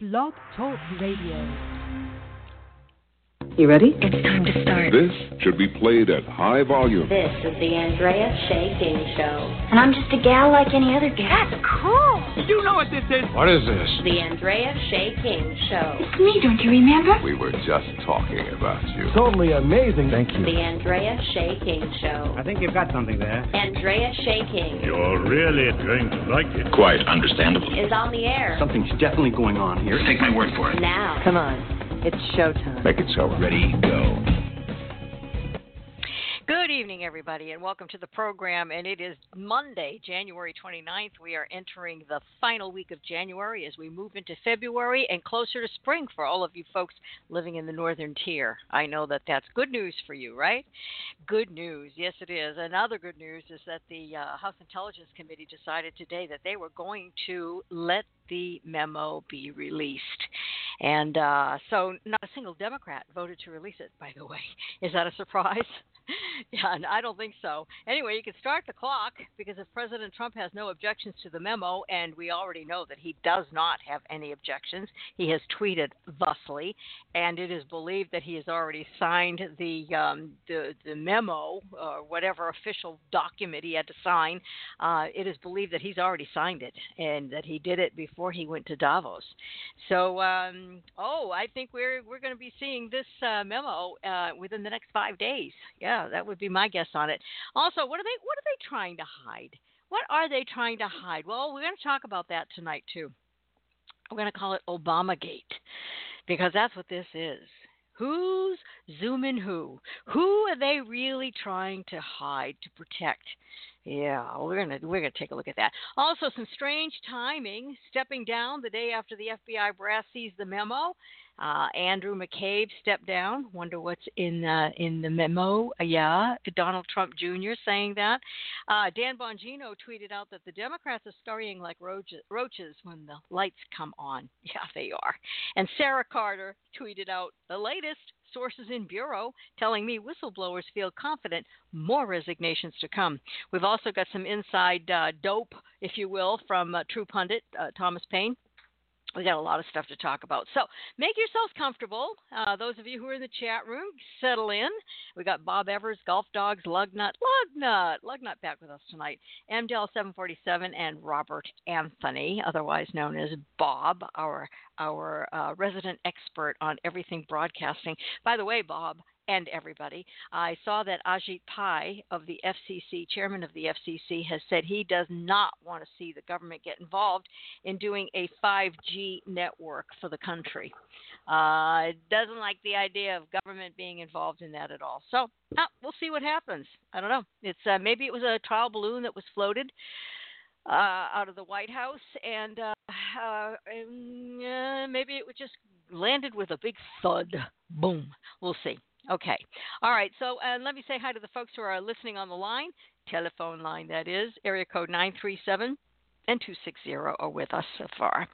Blog Talk Radio. You ready? It's time to start. This should be played at high volume. This is the Andrea Shea King Show. And I'm just a gal like any other gal. That's cool. You know what this is? What is this? The Andrea Shea King Show. It's me, don't you remember? We were just talking about you. Totally amazing. Thank you. The Andrea Shea King Show. I think you've got something there. Andrea Shea King You're really going to like it. Quite understandable. is on the air Something's definitely going on here. Take my word for it. now. Come on. It's showtime. Make it so. Ready, go. Good evening, everybody, and welcome to the program. And it is Monday, January 29th. We are entering the final week of January as we move into February and closer to spring for all of you folks living in the northern tier. I know that that's good news for you, right? Good news. Yes, it is. Another good news is that the uh, House Intelligence Committee decided today that they were going to let the memo be released. And uh, so, not a single Democrat voted to release it, by the way. Is that a surprise? yeah, and I don't think so. Anyway, you can start the clock because if President Trump has no objections to the memo, and we already know that he does not have any objections, he has tweeted thusly, and it is believed that he has already signed the um, the, the memo or whatever official document he had to sign. Uh, it is believed that he's already signed it and that he did it before he went to Davos. So, um, oh, I think we're we're going to be seeing this uh, memo uh, within the next five days. Yeah, that would be my guess on it. Also, what are they what are they trying to hide? What are they trying to hide? Well, we're going to talk about that tonight too. We're going to call it Obamagate because that's what this is. Who's zooming who? Who are they really trying to hide to protect? Yeah, we're gonna we're gonna take a look at that. Also, some strange timing. Stepping down the day after the FBI brass sees the memo. Uh, Andrew McCabe stepped down. Wonder what's in uh, in the memo. Uh, yeah, Donald Trump Jr. saying that. Uh, Dan Bongino tweeted out that the Democrats are scurrying like roaches, roaches when the lights come on. Yeah, they are. And Sara Carter tweeted out the latest sources in bureau telling me whistleblowers feel confident more resignations to come. We've also got some inside uh, dope, if you will, from uh, True Pundit uh, Thomas Paine. We got a lot of stuff to talk about. So make yourselves comfortable. Uh, those of you who are in the chat room, settle in. We got Bob Evers, Golf Dogs, Lugnut, Lugnut, Lugnut back with us tonight. MDL 747 and Robert Anthony, otherwise known as Bob, our our uh, resident expert on everything broadcasting. By the way, Bob, and everybody. I saw that Ajit Pai of the FCC, chairman of the FCC, has said he does not want to see the government get involved in doing a 5G network for the country. Uh, doesn't like the idea of government being involved in that at all. So uh, we'll see what happens. I don't know. It's uh, maybe it was a trial balloon that was floated uh, out of the White House, and, uh, uh, uh, maybe it would just landed with a big thud. Boom. We'll see. Okay. All right. So uh, let me say hi to the folks who are listening on the line, telephone line that is, area code 937 and 260 are with us so far.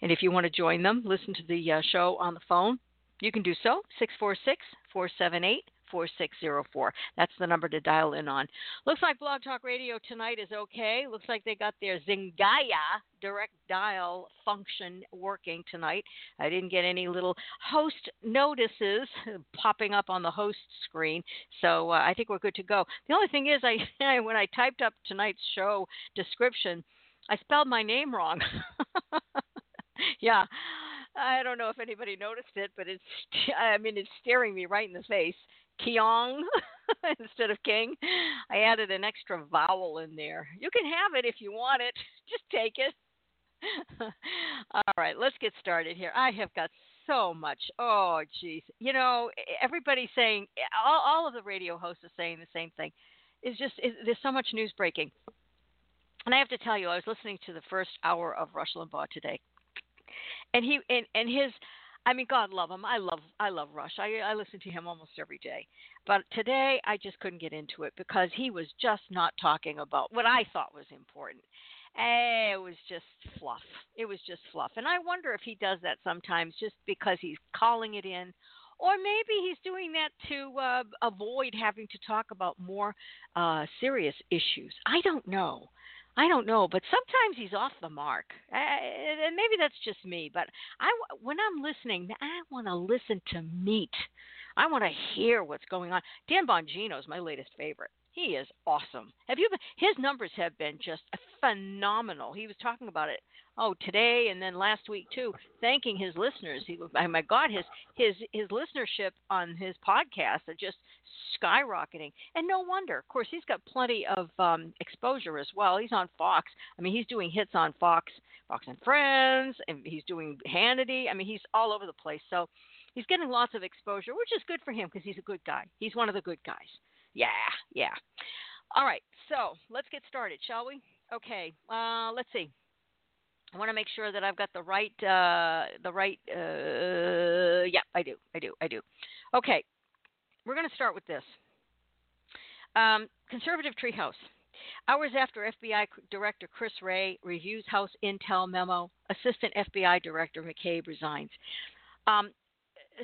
And if you want to join them, listen to the uh, show on the phone, you can do so, 646 478 4604. That's the number to dial in on. Looks like Blog Talk Radio tonight is okay. Looks like they got their Zingaya direct dial function working tonight. I didn't get any little host notices popping up on the host screen, so uh, I think we're good to go. The only thing is, I when I typed up tonight's show description, I spelled my name wrong. yeah. I don't know if anybody noticed it, but it's I mean it's staring me right in the face. Kyong instead of King. I added an extra vowel in there. You can have it if you want it. Just take it. All right, let's get started here. I have got so much. Oh, jeez. You know, everybody's saying, all, all of the radio hosts are saying the same thing. It's just, it, there's so much news breaking. And I have to tell you, I was listening to the first hour of Rush Limbaugh today. And he, and, and his, I mean, God love him. I love I love Rush. I I listen to him almost every day. But today I just couldn't get into it because he was just not talking about what I thought was important. It was just fluff. It was just fluff. And I wonder if he does that sometimes just because he's calling it in or maybe he's doing that to uh, avoid having to talk about more uh, serious issues. I don't know. I don't know, but sometimes he's off the mark. And maybe that's just me, but I when I'm listening, I want to listen to meat. I want to hear what's going on. Dan Bongino is my latest favorite. He is awesome. Have you been? His numbers have been just phenomenal. He was talking about it oh today and then last week too, thanking his listeners. He, oh my God, his his his listenership on his podcast are just skyrocketing, and no wonder. Of course, he's got plenty of um, exposure as well. He's on Fox. I mean, he's doing hits on Fox, Fox and Friends, and he's doing Hannity. I mean, he's all over the place. So he's getting lots of exposure, which is good for him because he's a good guy. He's one of the good guys. Yeah, yeah. All right, so let's get started, shall we? Okay, uh, let's see. I want to make sure that I've got the right, uh, the right. Uh, yeah, I do, I do, I do. Okay, we're going to start with this. Um, conservative Treehouse. Hours after FBI Director Chris Wray reviews House Intel memo, Assistant FBI Director McCabe resigns. Um,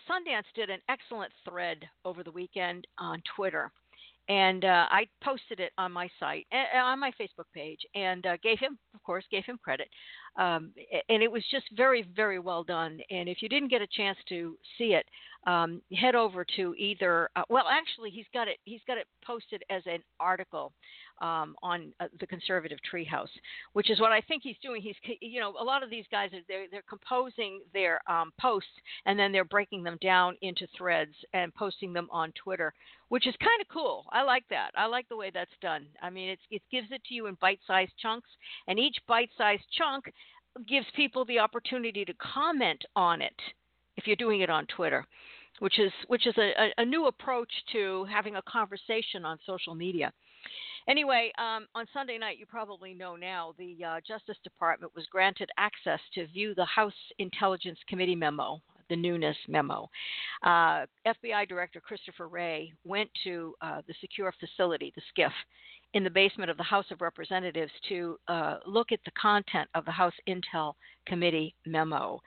Sundance did an excellent thread over the weekend on Twitter and uh, I posted it on my site, uh, on my Facebook page, and uh, gave him, of course, gave him credit. Um, and it was just very, very well done. And if you didn't get a chance to see it, um, head over to either. Uh, well, actually, he's got it. He's got it posted as an article um, on uh, the conservative treehouse, which is what I think he's doing. He's, you know, a lot of these guys are they're, they're composing their um, posts and then they're breaking them down into threads and posting them on Twitter, which is kind of cool. I like that. I like the way that's done. I mean, it's, it gives it to you in bite-sized chunks, and each bite-sized chunk gives people the opportunity to comment on it if you're doing it on Twitter which is which is a, a, new approach to having a conversation on social media. Anyway, um, on Sunday night, you probably know now, the uh, Justice Department was granted access to view the House Intelligence Committee memo, the Nunes memo. Uh, FBI Director Christopher Wray went to uh, the secure facility, the SCIF, in the basement of the House of Representatives to uh, look at the content of the House Intel Committee memo.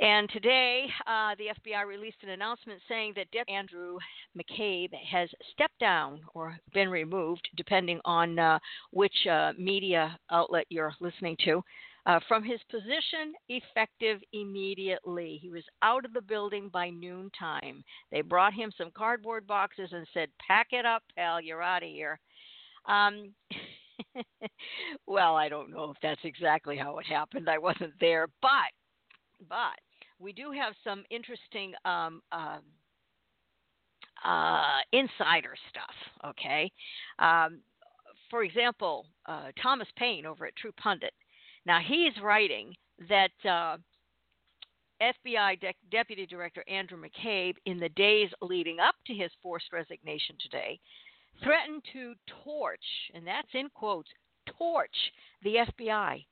And today, uh, the FBI released an announcement saying that Deputy Andrew McCabe has stepped down or been removed, depending on uh, which uh, media outlet you're listening to, uh, from his position effective immediately. He was out of the building by noontime. They brought him some cardboard boxes and said, Pack it up, pal, you're out of here. Um, well, I don't know if that's exactly how it happened. I wasn't there, but but we do have some interesting um, uh, uh, insider stuff. Okay, um, for example, uh, Thomas Paine over at True Pundit. Now he's writing that uh, FBI De- Deputy Director Andrew McCabe, in the days leading up to his forced resignation today, threatened to torch, and that's in quotes, torch the FBI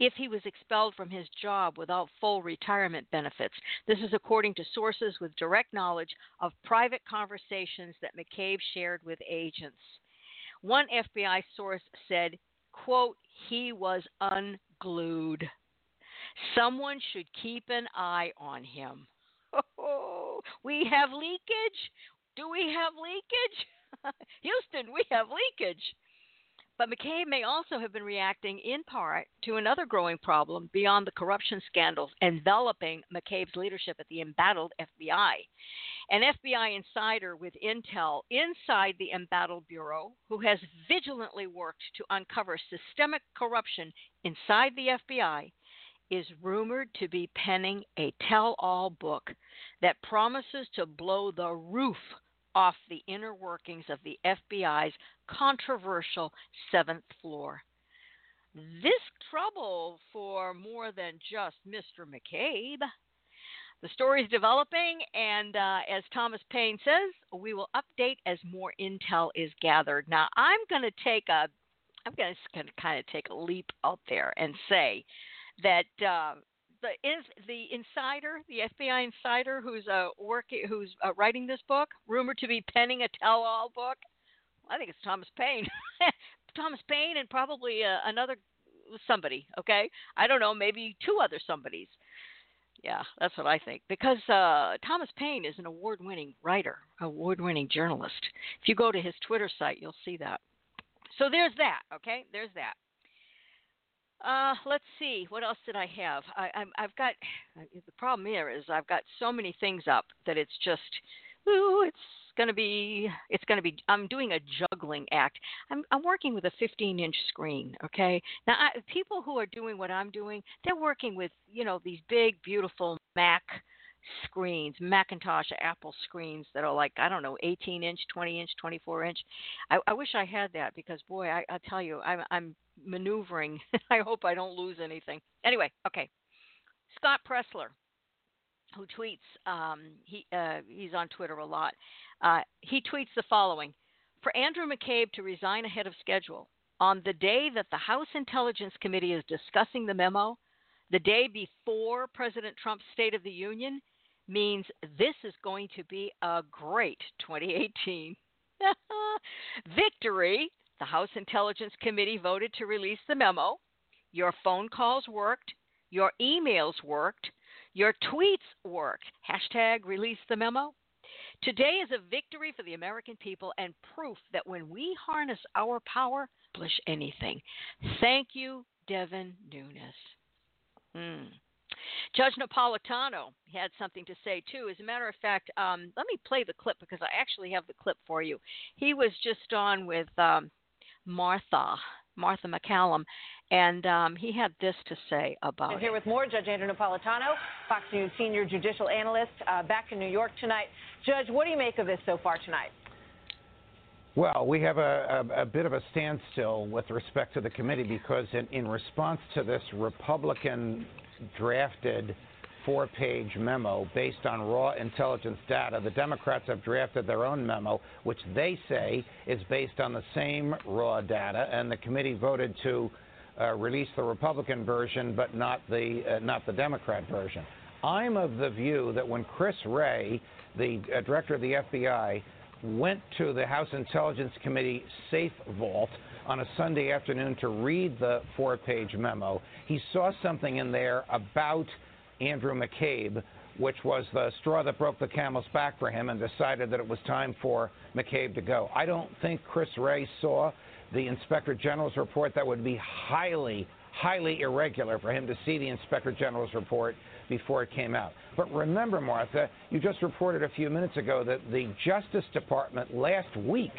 if he was expelled from his job without full retirement benefits. This is according to sources with direct knowledge of private conversations that McCabe shared with agents. One FBI source said, quote, he was unglued. Someone should keep an eye on him. Oh, we have leakage. Do we have leakage? Houston, we have leakage. But McCabe may also have been reacting in part to another growing problem beyond the corruption scandals enveloping McCabe's leadership at the embattled FBI. An FBI insider with intel inside the embattled bureau, who has vigilantly worked to uncover systemic corruption inside the FBI, is rumored to be penning a tell all book that promises to blow the roof off the inner workings of the FBI's controversial seventh floor. This trouble for more than just Mr. McCabe. The story is developing, and uh, as Thomas Paine says, we will update as more intel is gathered. Now, I'm going to take a, I'm going to kind of take a leap out there and say that uh, the the insider, the FBI insider who's uh working, who's uh, writing this book, rumored to be penning a tell-all book. I think it's Thomas Paine. Thomas Paine and probably uh, another somebody. Okay, I don't know, maybe two other somebodies. Yeah, that's what I think. Because uh, Thomas Paine is an award-winning writer, award-winning journalist. If you go to his Twitter site, you'll see that. So there's that. Okay, there's that. Uh, let's see. What else did I have? I, I'm, I've got. The problem here is I've got so many things up that it's just. Ooh, it's gonna be. It's gonna be. I'm doing a juggling act. I'm, I'm working with a 15-inch screen. Okay. Now, I, people who are doing what I'm doing, they're working with you know these big, beautiful Mac screens, Macintosh, Apple screens that are like I don't know, 18 inch, 20 inch, 24 inch. I, I wish I had that because boy, I, I tell you, I'm, I'm maneuvering. I hope I don't lose anything. Anyway, okay. Scott Presler, who tweets, um, he uh, he's on Twitter a lot. Uh, he tweets the following: For Andrew McCabe to resign ahead of schedule on the day that the House Intelligence Committee is discussing the memo, the day before President Trump's State of the Union, means this is going to be a great 2018. Victory! The House Intelligence Committee voted to release the memo. Your phone calls worked. Your emails worked. Your tweets worked. Hashtag release the memo. Today is a victory for the American people and proof that when we harness our power, accomplish anything. Thank you, Devin Nunes. Hmm. Judge Napolitano had something to say too. As a matter of fact, um, let me play the clip because I actually have the clip for you. He was just on with um, Martha, Martha MacCallum, and um, he had this to say about and here it. with more, Judge Andrew Napolitano, Fox News senior judicial analyst, uh, back in New York tonight. Judge, what do you make of this so far tonight? Well, we have a, a, a, bit of a standstill with respect to the committee because, in, in response to this Republican drafted four page memo based on raw intelligence data. The Democrats have drafted their own memo, which they say is based on the same raw data, and the committee voted to uh, release the Republican version, but not the, uh, not the Democrat version. I'm of the view that when Chris Wray, the uh, director of the FBI, went to the House Intelligence Committee safe vault on a Sunday afternoon to read the four page memo, he saw something in there about Andrew McCabe, which was the straw that broke the camel's back for him, and decided that it was time for McCabe to go. I don't think Chris Wray saw the Inspector General's report. That would be highly, highly irregular for him to see the Inspector General's report before it came out. But remember, Martha, you just reported a few minutes ago that the Justice Department last week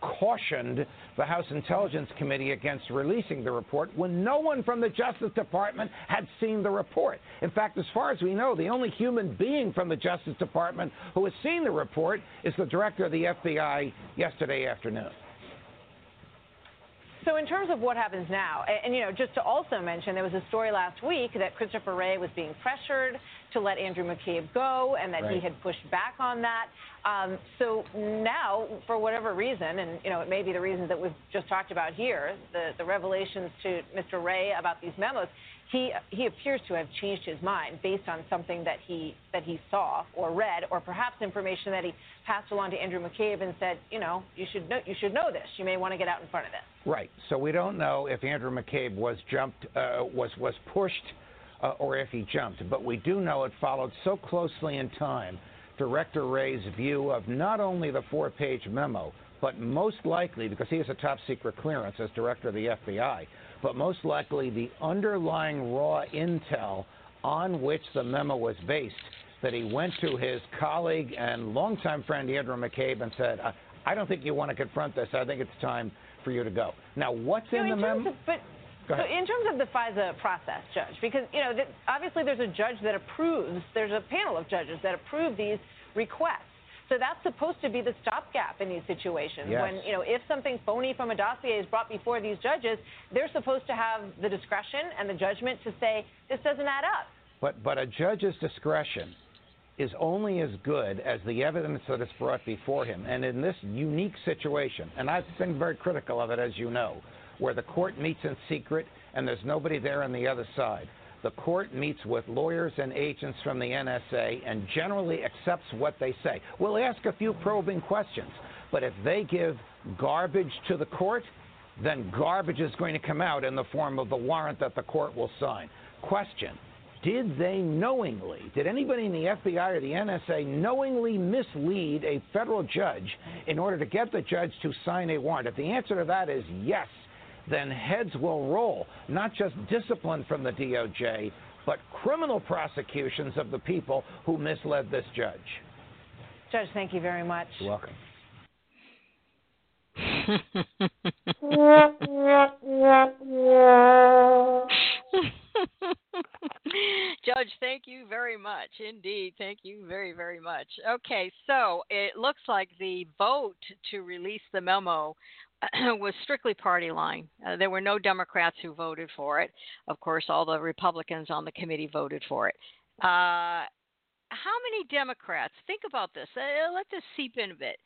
cautioned the House Intelligence Committee against releasing the report when no one from the Justice Department had seen the report. In fact, as far as we know, the only human being from the Justice Department who has seen the report is the director of the FBI yesterday afternoon. So, in terms of what happens now, and, and, you know, just to also mention, there was a story last week that Christopher Wray was being pressured to let Andrew McCabe go, and that right. he had pushed back on that. Um, so now, for whatever reason, and you know, it may be the reason that we've just talked about here, the, the revelations to Mr. Wray about these memos, he he appears to have changed his mind based on something that he that he saw or read, or perhaps information that he passed along to Andrew McCabe and said, you know, you should know you should know this. You may want to get out in front of this. Right. So we don't know if Andrew McCabe was jumped uh, was was pushed. Uh, or if he jumped, but we do know it followed so closely in time Director Wray's view of not only the four page memo, but most likely, because he has a top secret clearance as director of the FBI, but most likely the underlying raw intel on which the memo was based, that he went to his colleague and longtime friend Andrew McCabe and said, I don't think you want to confront this. I think it's time for you to go. Now, what's no, in, in the memo? So in terms of the FISA process, Judge, because you know obviously there's a judge that approves, there's a panel of judges that approve these requests. So that's supposed to be the stopgap in these situations. Yes. When you know if something phony from a dossier is brought before these judges, they're supposed to have the discretion and the judgment to say this doesn't add up. But but a judge's discretion is only as good as the evidence that is brought before him. And in this unique situation, and I've been very critical of it, as you know, where the court meets in secret and there's nobody there on the other side. The court meets with lawyers and agents from the NSA and generally accepts what they say. We'll ask a few probing questions, but if they give garbage to the court, then garbage is going to come out in the form of the warrant that the court will sign. Question Did they knowingly, did anybody in the FBI or the NSA knowingly mislead a federal judge in order to get the judge to sign a warrant? If the answer to that is yes, then heads will roll. Not just discipline from the DOJ, but criminal prosecutions of the people who misled this judge. Judge, thank you very much. You're welcome. Judge, thank you very much. Indeed, thank you very, very much. Okay, so it looks like the vote to release the memo was strictly party line. Uh, there were no Democrats who voted for it. Of course, all the Republicans on the committee voted for it. Uh, how many Democrats, think about this, uh, let this seep in a bit.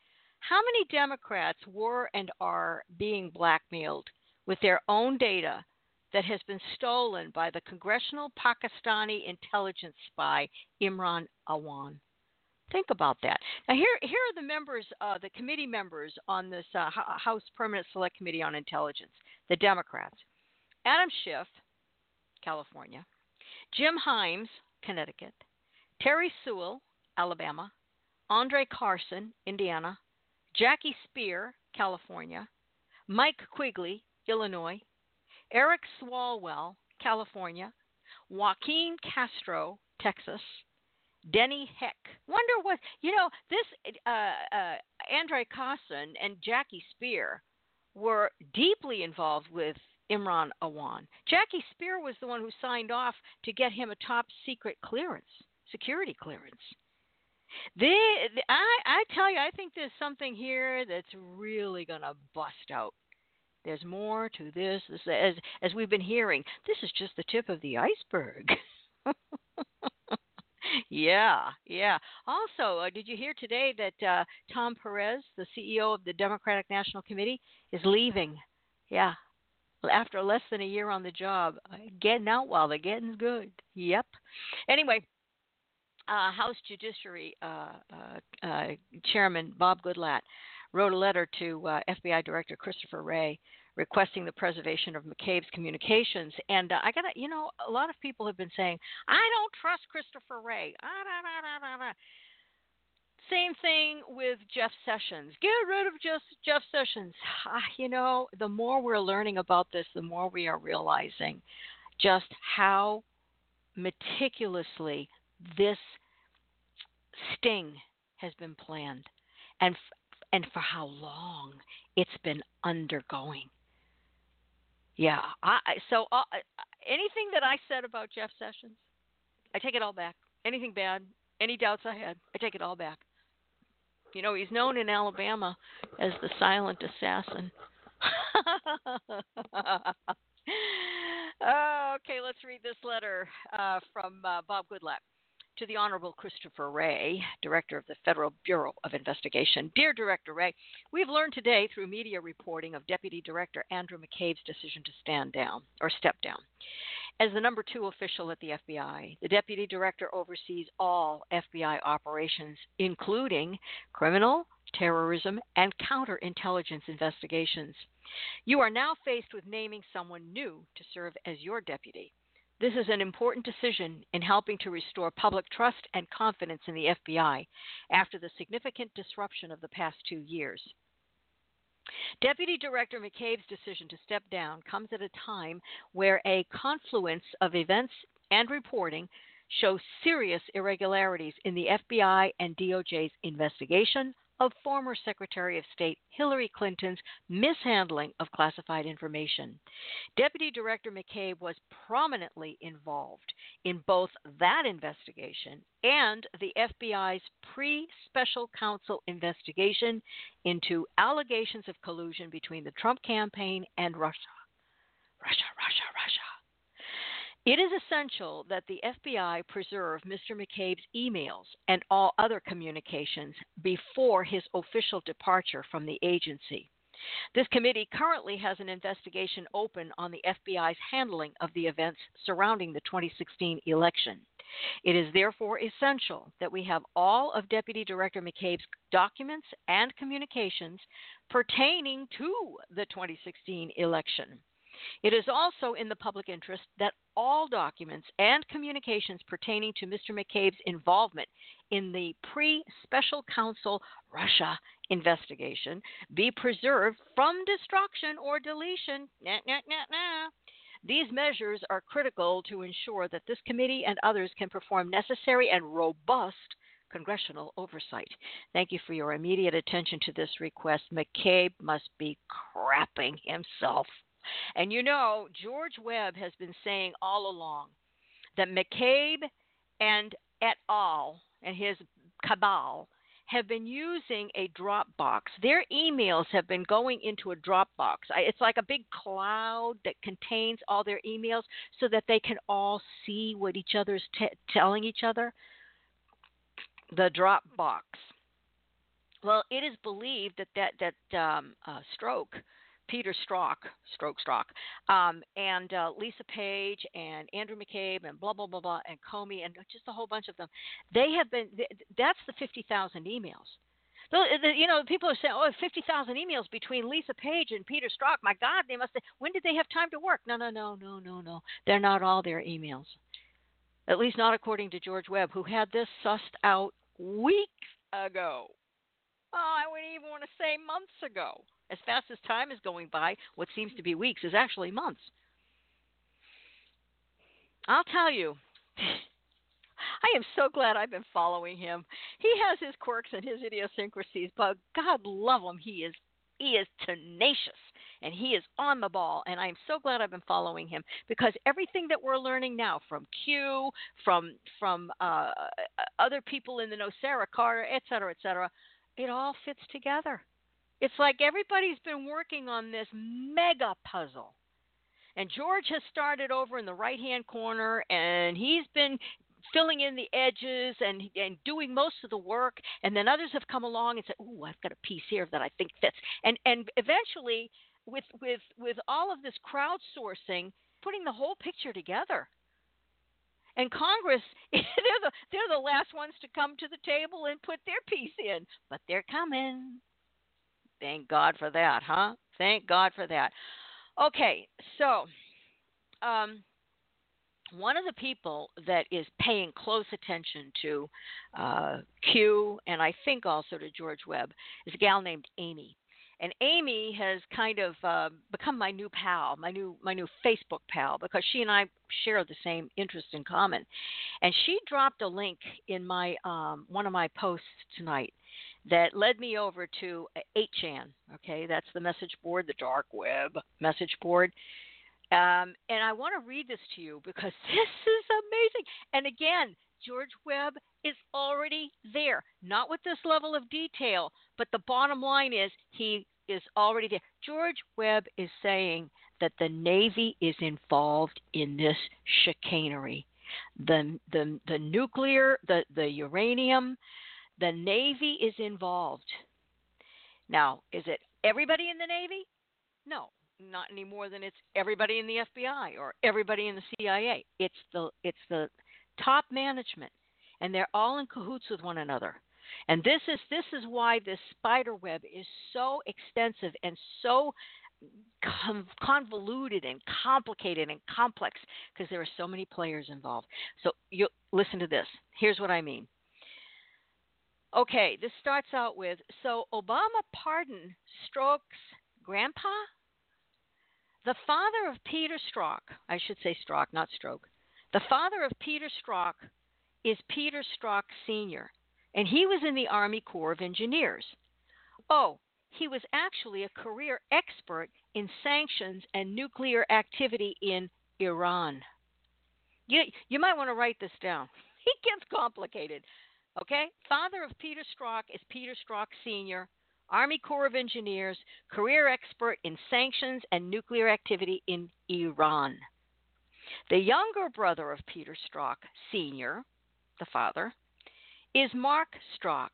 How many Democrats were and are being blackmailed with their own data that has been stolen by the congressional Pakistani intelligence spy Imran Awan? Think about that. Now, here, here are the members, uh, the committee members on this uh, House Permanent Select Committee on Intelligence, the Democrats. Adam Schiff, California, Jim Himes, Connecticut, Terry Sewell, Alabama, Andre Carson, Indiana, Jackie Speier, California, Mike Quigley, Illinois, Eric Swalwell, California, Joaquin Castro, Texas, Denny Heck. Wonder what you know. This uh, uh, Andre Carson and Jackie Speier were deeply involved with Imran Awan. Jackie Speier was the one who signed off to get him a top secret clearance, security clearance. I, I tell you, I think there's something here that's really going to bust out. There's more to this, this, as as we've been hearing. This is just the tip of the iceberg. yeah, yeah. Also, uh, did you hear today that uh, Tom Perez, the CEO of the Democratic National Committee, is leaving? Yeah, after less than a year on the job, uh, getting out while the getting's good. Yep. Anyway, uh, House Judiciary uh, uh, Chairman Bob Goodlatte wrote a letter to uh, FBI Director Christopher Wray requesting the preservation of McCabe's communications. And uh, I got to, you know, a lot of people have been saying, I don't trust Christopher Wray. Ah, Same thing with Jeff Sessions. Get rid of just Jeff Sessions. Ah, you know, the more we're learning about this, the more we are realizing just how meticulously this sting has been planned and and for how long it's been undergoing. Yeah, I, so uh, anything that I said about Jeff Sessions, I take it all back. Anything bad, any doubts I had, I take it all back. You know, he's known in Alabama as the silent assassin. okay, let's read this letter uh, from uh, Bob Goodlatte to the Honorable Christopher Wray, Director of the Federal Bureau of Investigation. Dear Director Wray, we have learned today through media reporting of Deputy Director Andrew McCabe's decision to stand down or step down. As the number two official at the FBI, the Deputy Director oversees all FBI operations, including criminal, terrorism, and counterintelligence investigations. You are now faced with naming someone new to serve as your deputy. This is an important decision in helping to restore public trust and confidence in the FBI after the significant disruption of the past two years. Deputy Director McCabe's decision to step down comes at a time where a confluence of events and reporting show serious irregularities in the FBI and DOJ's investigation of former Secretary of State Hillary Clinton's mishandling of classified information. Deputy Director McCabe was prominently involved in both that investigation and the FBI's pre special counsel investigation into allegations of collusion between the Trump campaign and Russia. Russia, Russia, Russia. It is essential that the FBI preserve Mr. McCabe's emails and all other communications before his official departure from the agency. This committee currently has an investigation open on the FBI's handling of the events surrounding the 2016 election. It is therefore essential that we have all of Deputy Director McCabe's documents and communications pertaining to the 2016 election. It is also in the public interest that all documents and communications pertaining to Mr. McCabe's involvement in the pre special counsel Russia investigation be preserved from destruction or deletion. Nah, nah, nah. These measures are critical to ensure that this committee and others can perform necessary and robust congressional oversight. Thank you for your immediate attention to this request. McCabe must be crapping himself. And you know, George Webb has been saying all along that McCabe and et al. and his cabal have been using a Dropbox. Their emails have been going into a Dropbox. It's like a big cloud that contains all their emails so that they can all see what each other's t- telling each other. The Dropbox. Well, it is believed that that that um, uh, Stroke Peter Strzok, Stroke Strzok, um, and uh, Lisa Page and Andrew McCabe and blah blah blah blah and Comey and just a whole bunch of them. They have been. That's the fifty thousand emails. You know, people are saying, "Oh, 50,000 emails between Lisa Page and Peter Strzok. My God, they must. Have, when did they have time to work? No, no, no, no, no, no. They're not all their emails. At least not according to George Webb, who had this sussed out weeks ago. Oh, I wouldn't even want to say months ago. As fast as time is going by, what seems to be weeks is actually months. I'll tell you, I am so glad I've been following him. He has his quirks and his idiosyncrasies, but God love him, he is he is tenacious and he is on the ball and I'm so glad I've been following him because everything that we're learning now from Q, from from uh, other people in the Sara Carter, et cetera, et cetera, it all fits together. It's like everybody's been working on this mega puzzle. And George has started over in the right hand corner and he's been filling in the edges and and doing most of the work and then others have come along and said, "Ooh, I've got a piece here that I think fits." And and eventually with with with all of this crowdsourcing, putting the whole picture together. And Congress, they're the they're the last ones to come to the table and put their piece in, but they're coming. Thank God for that, huh? Thank God for that. Okay, so um, one of the people that is paying close attention to uh, Q and I think also to George Webb is a gal named Amy. And Amy has kind of uh, become my new pal, my new my new Facebook pal, because she and I share the same interest in common. And she dropped a link in my um, one of my posts tonight that led me over to 8chan. Okay, that's the message board, the dark web message board. Um, and I want to read this to you because this is amazing. And again, George Webb is already there, not with this level of detail, but the bottom line is he is already there. George Webb is saying that the Navy is involved in this chicanery. The the the nuclear, the the uranium, the Navy is involved. Now, is it everybody in the Navy? No, not any more than it's everybody in the FBI or everybody in the CIA. It's the it's the top management, and they're all in cahoots with one another. And this is this is why this spider web is so extensive and so convoluted and complicated and complex because there are so many players involved. So you listen to this. Here's what I mean. Okay, this starts out with so Obama pardoned Strzok's grandpa? The father of Peter Strzok, I should say Strzok, not Stroke. The father of Peter Strzok is Peter Strzok Sr., and he was in the Army Corps of Engineers. Oh, he was actually a career expert in sanctions and nuclear activity in Iran. You, you might want to write this down. It gets complicated. Okay? Father of Peter Strzok is Peter Strzok Sr., Army Corps of Engineers, career expert in sanctions and nuclear activity in Iran. The younger brother of Peter Strzok Sr., the father, is Mark Strzok,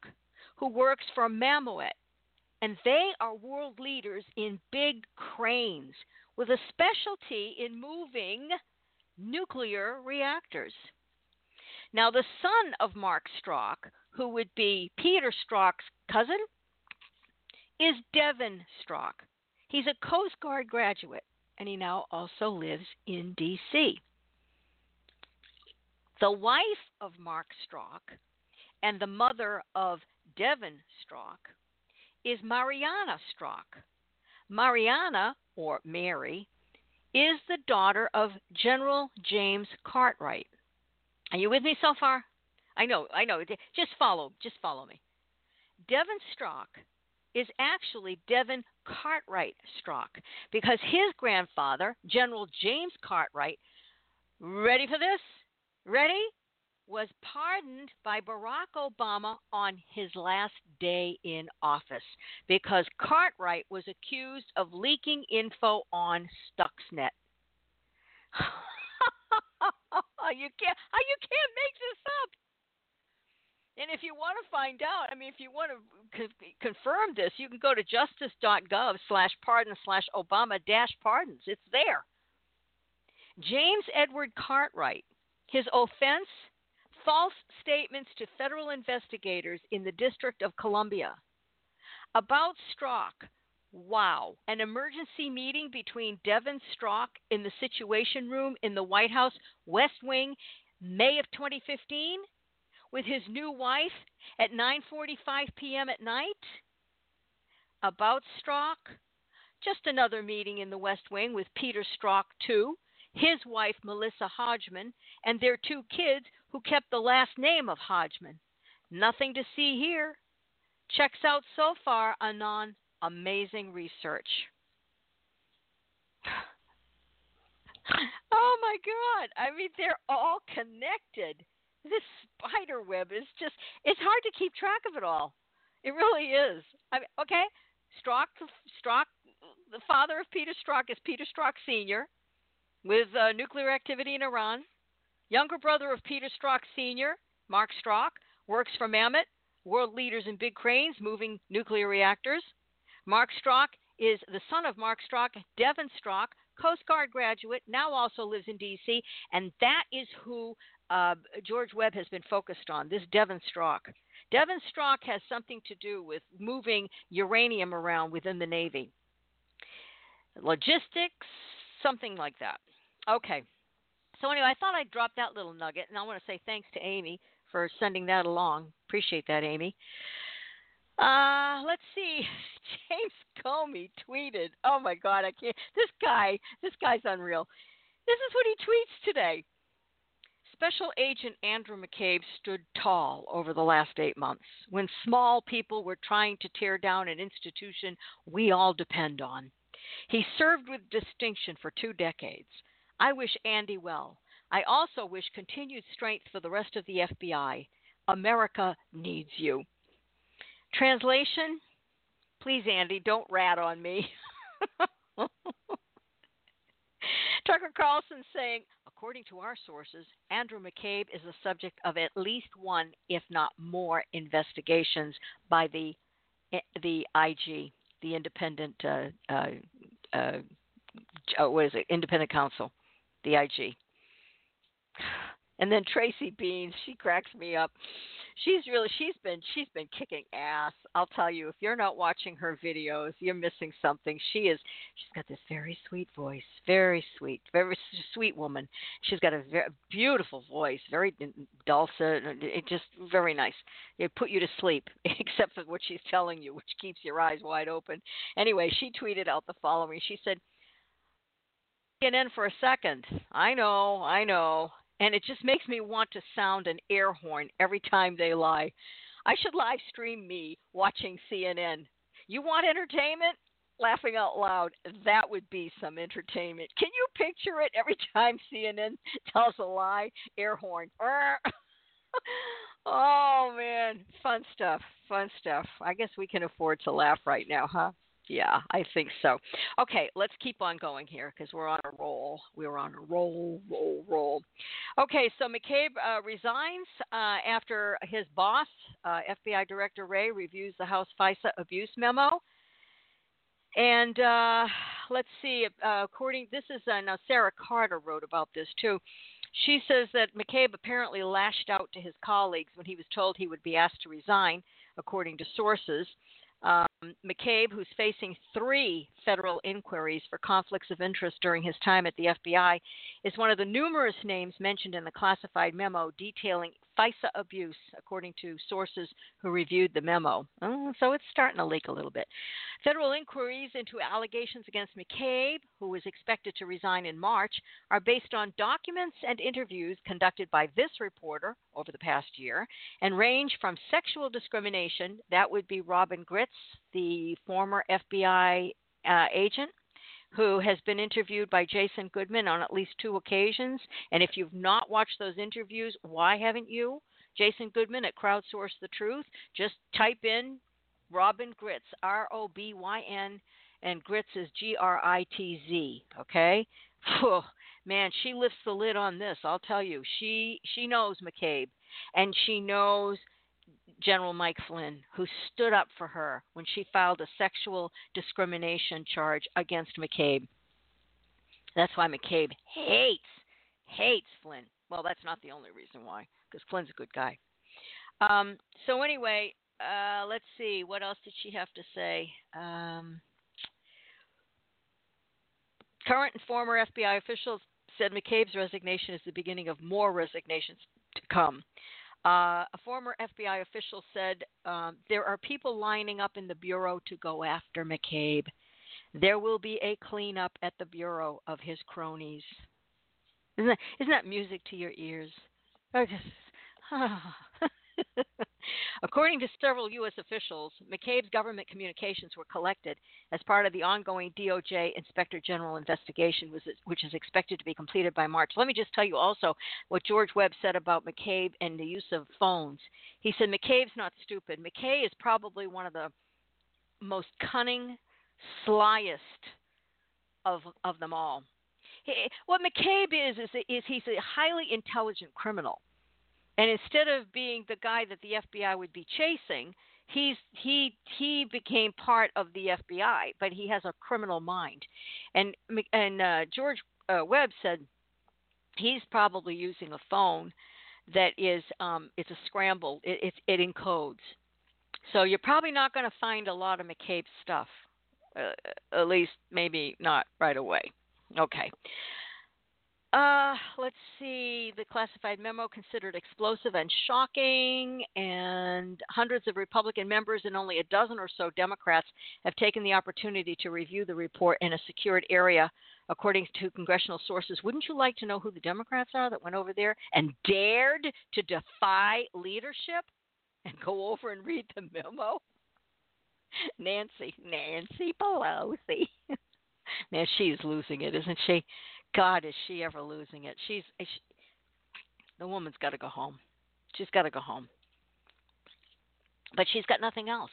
who works for Mammoet, and they are world leaders in big cranes with a specialty in moving nuclear reactors. Now, the son of Mark Strzok, who would be Peter Strzok's cousin, is Devin Strzok. He's a Coast Guard graduate. and he now also lives in D.C. The wife of Mark Strzok and the mother of Devon Strzok is Mariana Strzok. Mariana, or Mary, is the daughter of General James Cartwright. Are you with me so far? I know, I know. Just follow, just follow me. Devin Strzok is actually Devin Cartwright Strzok because his grandfather, General James Cartwright, ready for this? Ready? Was pardoned by Barack Obama on his last day in office because Cartwright was accused of leaking info on Stuxnet. you can't you can't make this up. And if you want to find out, I mean, if you want to co- confirm this, you can go to justice.gov slash pardon slash Obama dash pardons. It's there. James Edward Cartwright, his offense, false statements to federal investigators in the District of Columbia. About Strzok, wow, an emergency meeting between Devin Strzok in the Situation Room in the White House West Wing, May of 2015 with his new wife at 9:45 p.m. at night? About Strzok, Just another meeting in the West Wing with Peter Strzok too, his wife Melissa Hodgman, and their two kids who kept the last name of Hodgman. Nothing to see here. Checks out so far, Anon. Amazing research. oh my God. I mean, they're all connected this spider web is just it's hard to keep track of it all. It really is. I mean, okay, Strzok, Strzok, the father of Peter Strzok is Peter Strzok Sr. with uh, nuclear activity in Iran. Younger brother of Peter Strzok Sr., Mark Strzok, works for Mammoth, world leaders in big cranes moving nuclear reactors. Mark Strzok is the son of Mark Strzok, Devon Strzok, Coast Guard graduate, now also lives in D.C., and that is who uh, George Webb has been focused on, this Devon Strzok. Devon Strzok has something to do with moving uranium around within the Navy. Logistics, something like that. Okay. So, anyway, I thought I'd drop that little nugget, and I want to say thanks to Amy for sending that along. Appreciate that, Amy. Uh, let's see. James Comey tweeted. Oh my God, I can't. This guy, this guy's unreal. This is what he tweets today. Special Agent Andrew McCabe stood tall over the last eight months when small people were trying to tear down an institution we all depend on. He served with distinction for two decades. I wish Andy well. I also wish continued strength for the rest of the FBI. America needs you. Translation Please, Andy, don't rat on me. Tucker Carlson saying, according to our sources, Andrew McCabe is the subject of at least one, if not more, investigations by the the IG, the independent uh, uh, uh, uh, what is it? Independent counsel, the IG. And then Tracy Beanz, she cracks me up she's really she's been she's been kicking ass. I'll tell you, if you're not watching her videos, you're missing something. She is she's got this very sweet voice, very sweet, very sweet woman. She's got a very beautiful voice, very dulcet, it just very nice. It put you to sleep, except for what she's telling you, which keeps your eyes wide open. Anyway, she tweeted out the following. She said. In for a second. I know, I know and it just makes me want to sound an air horn every time they lie. I should live stream me watching CNN. You want entertainment? Laughing out loud. That would be some entertainment. Can you picture it every time CNN tells a lie? Air horn. oh man, fun stuff. Fun stuff. I guess we can afford to laugh right now, huh? Yeah, I think so. Okay, let's keep on going here because we're on a roll. We're on a roll, roll, roll. Okay, so McCabe uh, resigns uh, after his boss, uh, FBI Director Wray, reviews the House FISA abuse memo. And uh, let's see, uh, according this is uh, now Sara Carter wrote about this too. She says that McCabe apparently lashed out to his colleagues when he was told he would be asked to resign, according to sources. Uh, McCabe, who's facing three federal inquiries for conflicts of interest during his time at the FBI, is one of the numerous names mentioned in the classified memo detailing FISA abuse, according to sources who reviewed the memo. Oh, so it's starting to leak a little bit. Federal inquiries into allegations against McCabe, who is expected to resign in March, are based on documents and interviews conducted by this reporter over the past year and range from sexual discrimination, that would be Robin Gritz, the former FBI uh, agent, who has been interviewed by Jason Goodman on at least two occasions. And if you've not watched those interviews, why haven't you? Jason Goodman at Crowdsource the Truth. Just type in Robyn Gritz, R O B Y N, and Gritz is G R I T Z. Okay? Whew, man, she lifts the lid on this. I'll tell you. She she knows McCabe, and she knows General Mike Flynn, who stood up for her when she filed a sexual discrimination charge against McCabe. That's why McCabe hates, hates Flynn. Well, that's not the only reason why, because Flynn's a good guy. Um, so, anyway, uh, let's see. What else did she have to say? Um, current and former FBI officials said McCabe's resignation is the beginning of more resignations to come. Uh, a former FBI official said um, there are people lining up in the Bureau to go after McCabe. There will be a cleanup at the Bureau of his cronies. Isn't that, isn't that music to your ears? According to several U.S. officials, McCabe's government communications were collected as part of the ongoing DOJ Inspector General investigation, which is expected to be completed by March. Let me just tell you also what George Webb said about McCabe and the use of phones. He said McCabe's not stupid. McCabe is probably one of the most cunning, slyest of of them all. He, what McCabe is is is he's a highly intelligent criminal and instead of being the guy that the FBI would be chasing, he's he he became part of the FBI, but he has a criminal mind. And and uh, George uh, Webb said he's probably using a phone that is um, it's a scramble. It, it, it encodes. So you're probably not going to find a lot of McCabe stuff. Uh, at least maybe not right away. Okay. Uh, let's see. The classified memo considered explosive and shocking, and hundreds of Republican members and only a dozen or so Democrats have taken the opportunity to review the report in a secured area, according to congressional sources. Wouldn't you like to know who the Democrats are that went over there and dared to defy leadership and go over and read the memo? Nancy, Nancy Pelosi. Man, she's losing it, isn't she? God, is she ever losing it? She's she, the woman's got to go home. She's got to go home. But she's got nothing else.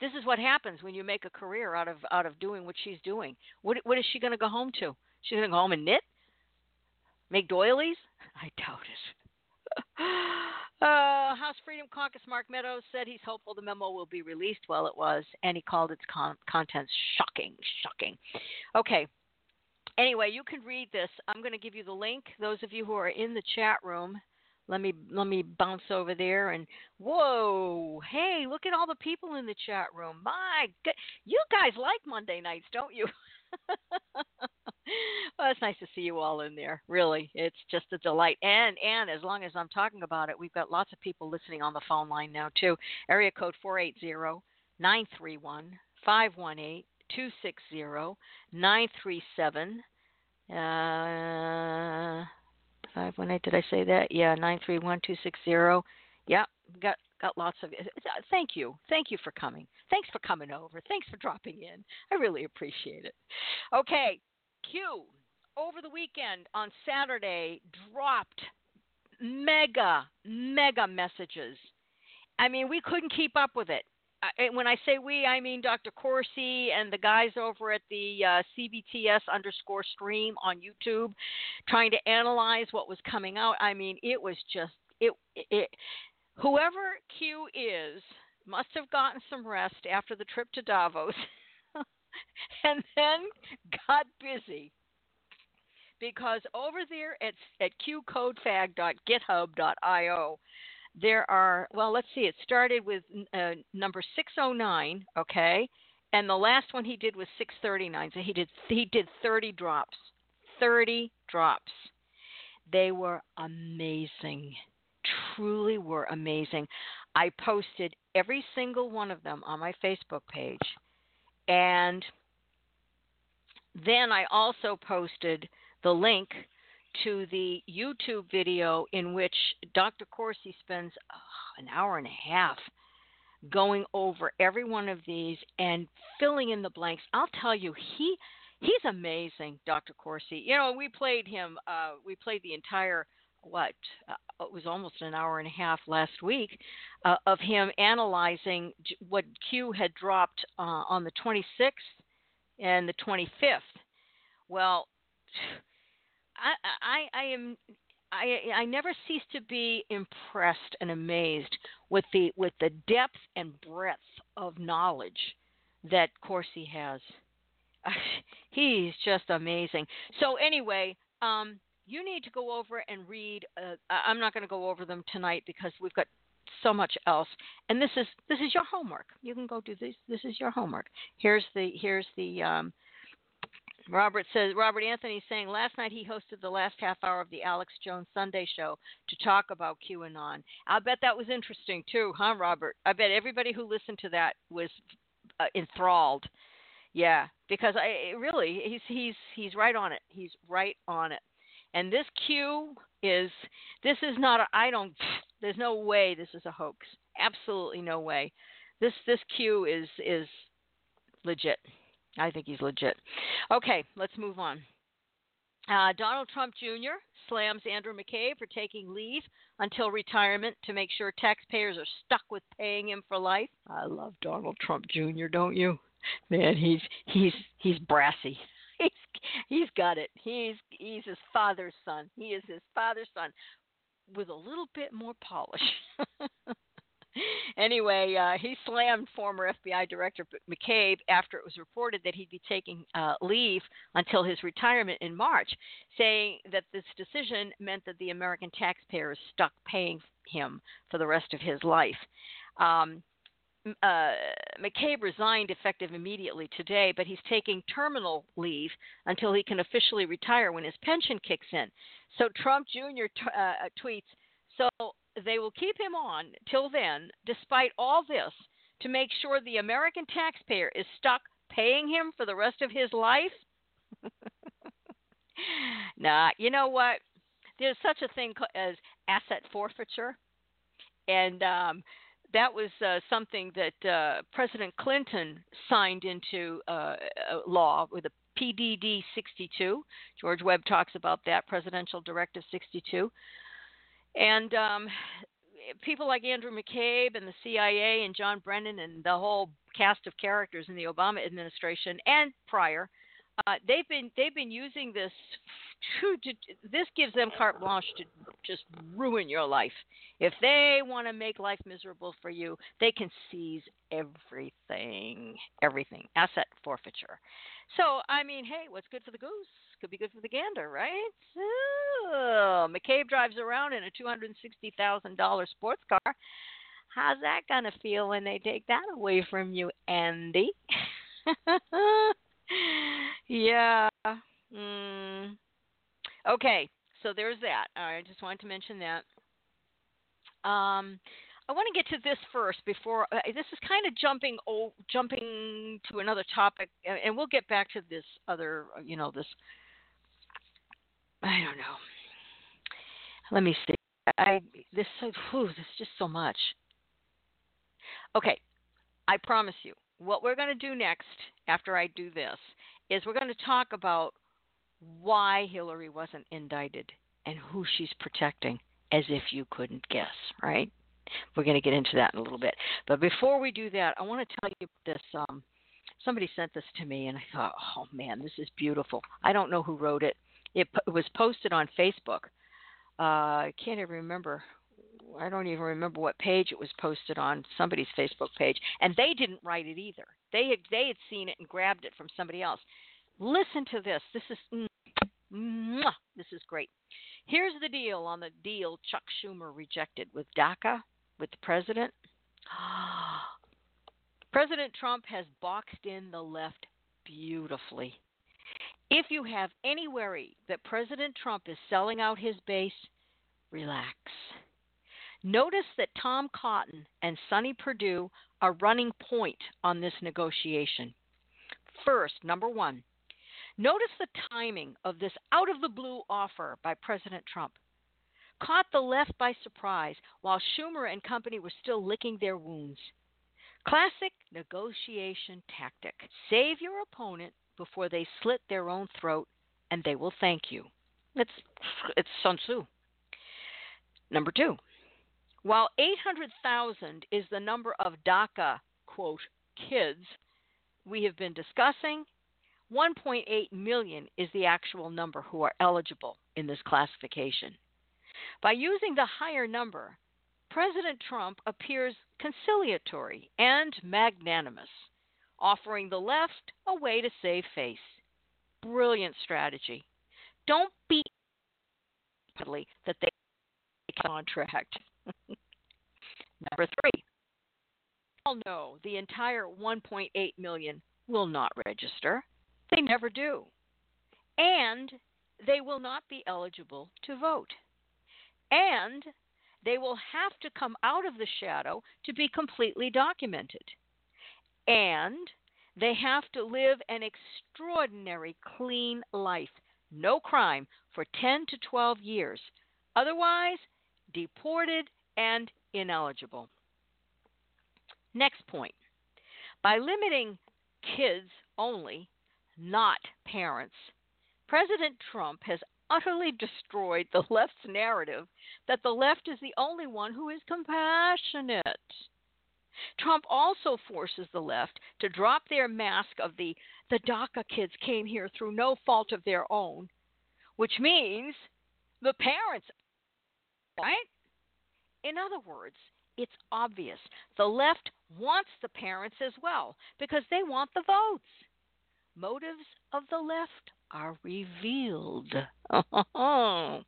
This is what happens when you make a career out of out of doing what she's doing. What what is she going to go home to? She's going to go home and knit, make doilies. I doubt it. Uh, House Freedom Caucus Mark Meadows said he's hopeful the memo will be released. Well, it was, and he called its con- contents shocking, shocking. Okay, anyway, you can read this. I'm going to give you the link. Those of you who are in the chat room, let me let me bounce over there and whoa, hey, look at all the people in the chat room. My God, you guys like Monday nights, don't you? well, it's nice to see you all in there. Really, it's just a delight. And and as long as I'm talking about it, we've got lots of people listening on the phone line now too. Area code four eight zero nine three one five one eight. 260 937 uh, 518. Did I say that? Yeah, 931 260. Yeah, got got lots of thank you. Thank you for coming. Thanks for coming over. Thanks for dropping in. I really appreciate it. Okay q over the weekend on saturday dropped mega mega messages. I mean we couldn't keep up with it when I say we, I mean Dr. Corsi and the guys over at the uh, CBTS underscore stream on YouTube, trying to analyze what was coming out. I mean, it was just it. it whoever Q is must have gotten some rest after the trip to Davos, and then got busy because over there at at qcodefag.github.io there are well, let's see. It started with uh, number 609, okay, and the last one he did was 639. So he did he did 30 drops, 30 drops. They were amazing, truly were amazing. I posted every single one of them on my Facebook page, and then I also posted the link to the YouTube video in which Dr. Corsi spends oh, an hour and a half going over every one of these and filling in the blanks. I'll tell you, he he's amazing, Dr. Corsi. You know, we played him. Uh, we played the entire what uh, it was almost an hour and a half last week uh, of him analyzing what Q had dropped uh, on the 26th and the 25th. Well, I, I, I am I, I never cease to be impressed and amazed with the with the depth and breadth of knowledge that Corsi has. He's just amazing. So anyway, um, you need to go over and read. Uh, I'm not going to go over them tonight because we've got so much else. And this is this is your homework. You can go do this. This is your homework. Here's the here's the um, Robert says Robert Anthony saying last night he hosted the last half hour of the Alex Jones Sunday show to talk about QAnon. I bet that was interesting too, huh, Robert? I bet everybody who listened to that was uh, enthralled. Yeah, because I really he's he's he's right on it. He's right on it. And this Q is this is not a, I don't there's no way this is a hoax. Absolutely no way. This this Q is is legit. I think he's legit. Okay, let's move on. Uh, Donald Trump Jr. slams Andrew McCabe for taking leave until retirement to make sure taxpayers are stuck with paying him for life. I love Donald Trump Jr. Don't you? Man, he's he's he's brassy. He's he's got it. He's he's his father's son. He is his father's son with a little bit more polish. anyway, uh, he slammed former FBI Director McCabe after it was reported that he'd be taking uh, leave until his retirement in March, saying that this decision meant that the American taxpayer is stuck paying him for the rest of his life. Um, uh, McCabe resigned effective immediately today, but he's taking terminal leave until he can officially retire when his pension kicks in. So Trump Jr. T- uh, tweets, so they will keep him on till then, despite all this, to make sure the American taxpayer is stuck paying him for the rest of his life? nah, you know what? There's such a thing as asset forfeiture. And um, that was uh, something that uh, President Clinton signed into uh, law with a PDD 62. George Webb talks about that, Presidential Directive 62. And um, people like Andrew McCabe and the CIA and John Brennan and the whole cast of characters in the Obama administration and prior, uh, they've been they've been using this. To, to, this gives them carte blanche to just ruin your life. If they want to make life miserable for you, they can seize everything, everything, asset forfeiture. So I mean, hey, what's good for the goose could be good for the gander, right? McCabe drives around in a $260,000 sports car. How's that going to feel when they take that away from you, Andy? yeah. Mm. Okay, so there's that. I just wanted to mention that. Um, I want to get to this first before uh, this is kind of jumping oh, jumping to another topic, and we'll get back to this other, you know, this I don't know. Let me see. I this so whew, there's just so much. Okay, I promise you. What we're going to do next after I do this is we're going to talk about why Hillary wasn't indicted and who she's protecting as if you couldn't guess, right? We're going to get into that in a little bit. But before we do that, I want to tell you this um somebody sent this to me and I thought, "Oh man, this is beautiful." I don't know who wrote it. It, it was posted on Facebook. Uh, I can't even remember. I don't even remember what page it was posted on. Somebody's Facebook page, and they didn't write it either. They had they had seen it and grabbed it from somebody else. Listen to this. This is this is great. Here's the deal on the deal Chuck Schumer rejected with DACA, with the president. President Trump has boxed in the left beautifully. If you have any worry that President Trump is selling out his base, relax. Notice that Tom Cotton and Sonny Perdue are running point on this negotiation. First, number one, notice the timing of this out of the blue offer by President Trump. Caught the left by surprise while Schumer and company were still licking their wounds. Classic negotiation tactic. Save your opponent before they slit their own throat, and they will thank you. It's, it's Sun Tzu. Number two, while 800,000 is the number of DACA, quote, kids we have been discussing, 1.8 million is the actual number who are eligible in this classification. By using the higher number, President Trump appears conciliatory and magnanimous, offering the left a way to save face. Brilliant strategy. Don't be that they contract. Number three, all know the entire 1.8 million will not register. They never do. And they will not be eligible to vote. And they will have to come out of the shadow to be completely documented. And they have to live an extraordinary clean life, no crime, for 10 to 12 years. Otherwise, deported and ineligible. Next point. By limiting kids only, not parents, President Trump has utterly destroyed the left's narrative that the left is the only one who is compassionate. Trump also forces the left to drop their mask of the the DACA kids came here through no fault of their own, which means the parents, right? In other words, it's obvious the left wants the parents as well because they want the votes. Motives of the left are revealed.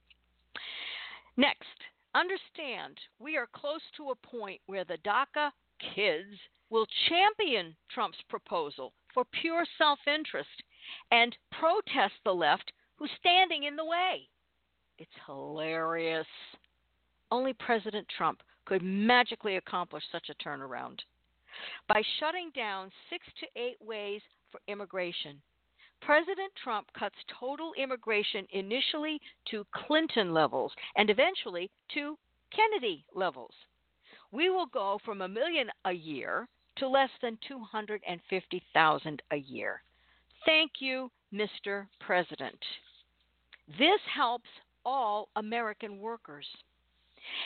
Next, understand we are close to a point where the DACA kids will champion Trump's proposal for pure self interest and protest the left who's standing in the way. It's hilarious. Only President Trump could magically accomplish such a turnaround. By shutting down six to eight ways for immigration, President Trump cuts total immigration initially to Clinton levels and eventually to Kennedy levels. We will go from a million a year to less than 250,000 a year. Thank you, Mr. President. This helps all American workers.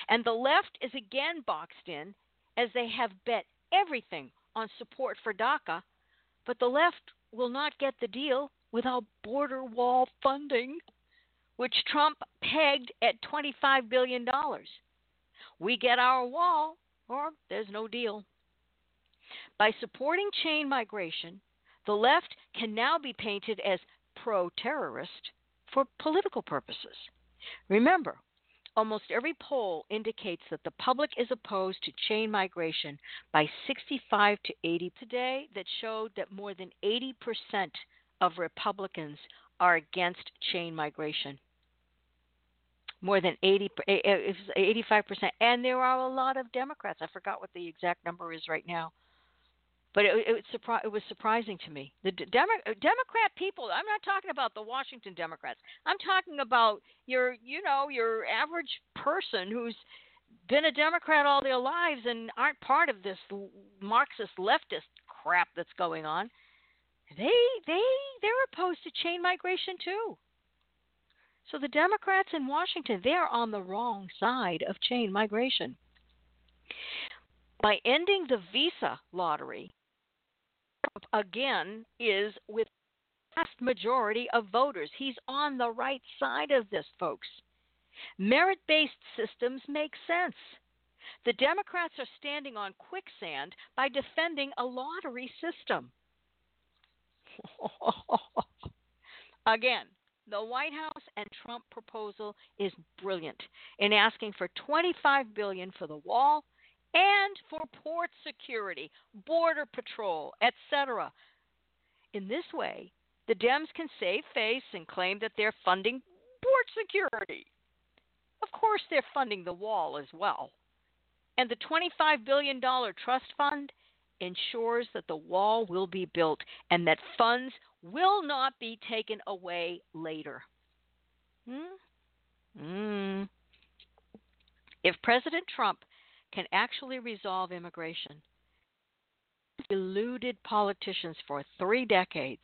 And the left is again boxed in as they have bet everything on support for DACA, but the left will not get the deal without border wall funding, which Trump pegged at $25 billion. We get our wall, or there's no deal. By supporting chain migration, the left can now be painted as pro terrorist for political purposes. Remember, almost every poll indicates that the public is opposed to chain migration by 65 to 80 today that showed that more than 80% of Republicans are against chain migration. More than 80, eh, eh, 85%. And there are a lot of Democrats. I forgot what the exact number is right now but it, it, it was surprising to me. The Demo- uh, Democrat people. I'm not talking about the Washington Democrats. I'm talking about your, you know, your average person who's been a Democrat all their lives and aren't part of this Marxist leftist crap that's going on. They they they're opposed to chain migration too. So the Democrats in Washington, they're on the wrong side of chain migration. By ending the visa lottery, again is with vast majority of voters. He's on the right side of this, folks. Merit based systems make sense. The Democrats are standing on quicksand by defending a lottery system. Again, the White House and Trump proposal is brilliant in asking for 25 billion for the wall and for port security, border patrol, etc. In this way, the Dems can save face and claim that they're funding port security. Of course, they're funding the wall as well. And the $25 billion trust fund ensures that the wall will be built and that funds will not be taken away later. Hmm? Mm. If President Trump can actually resolve immigration, deluded politicians for three decades,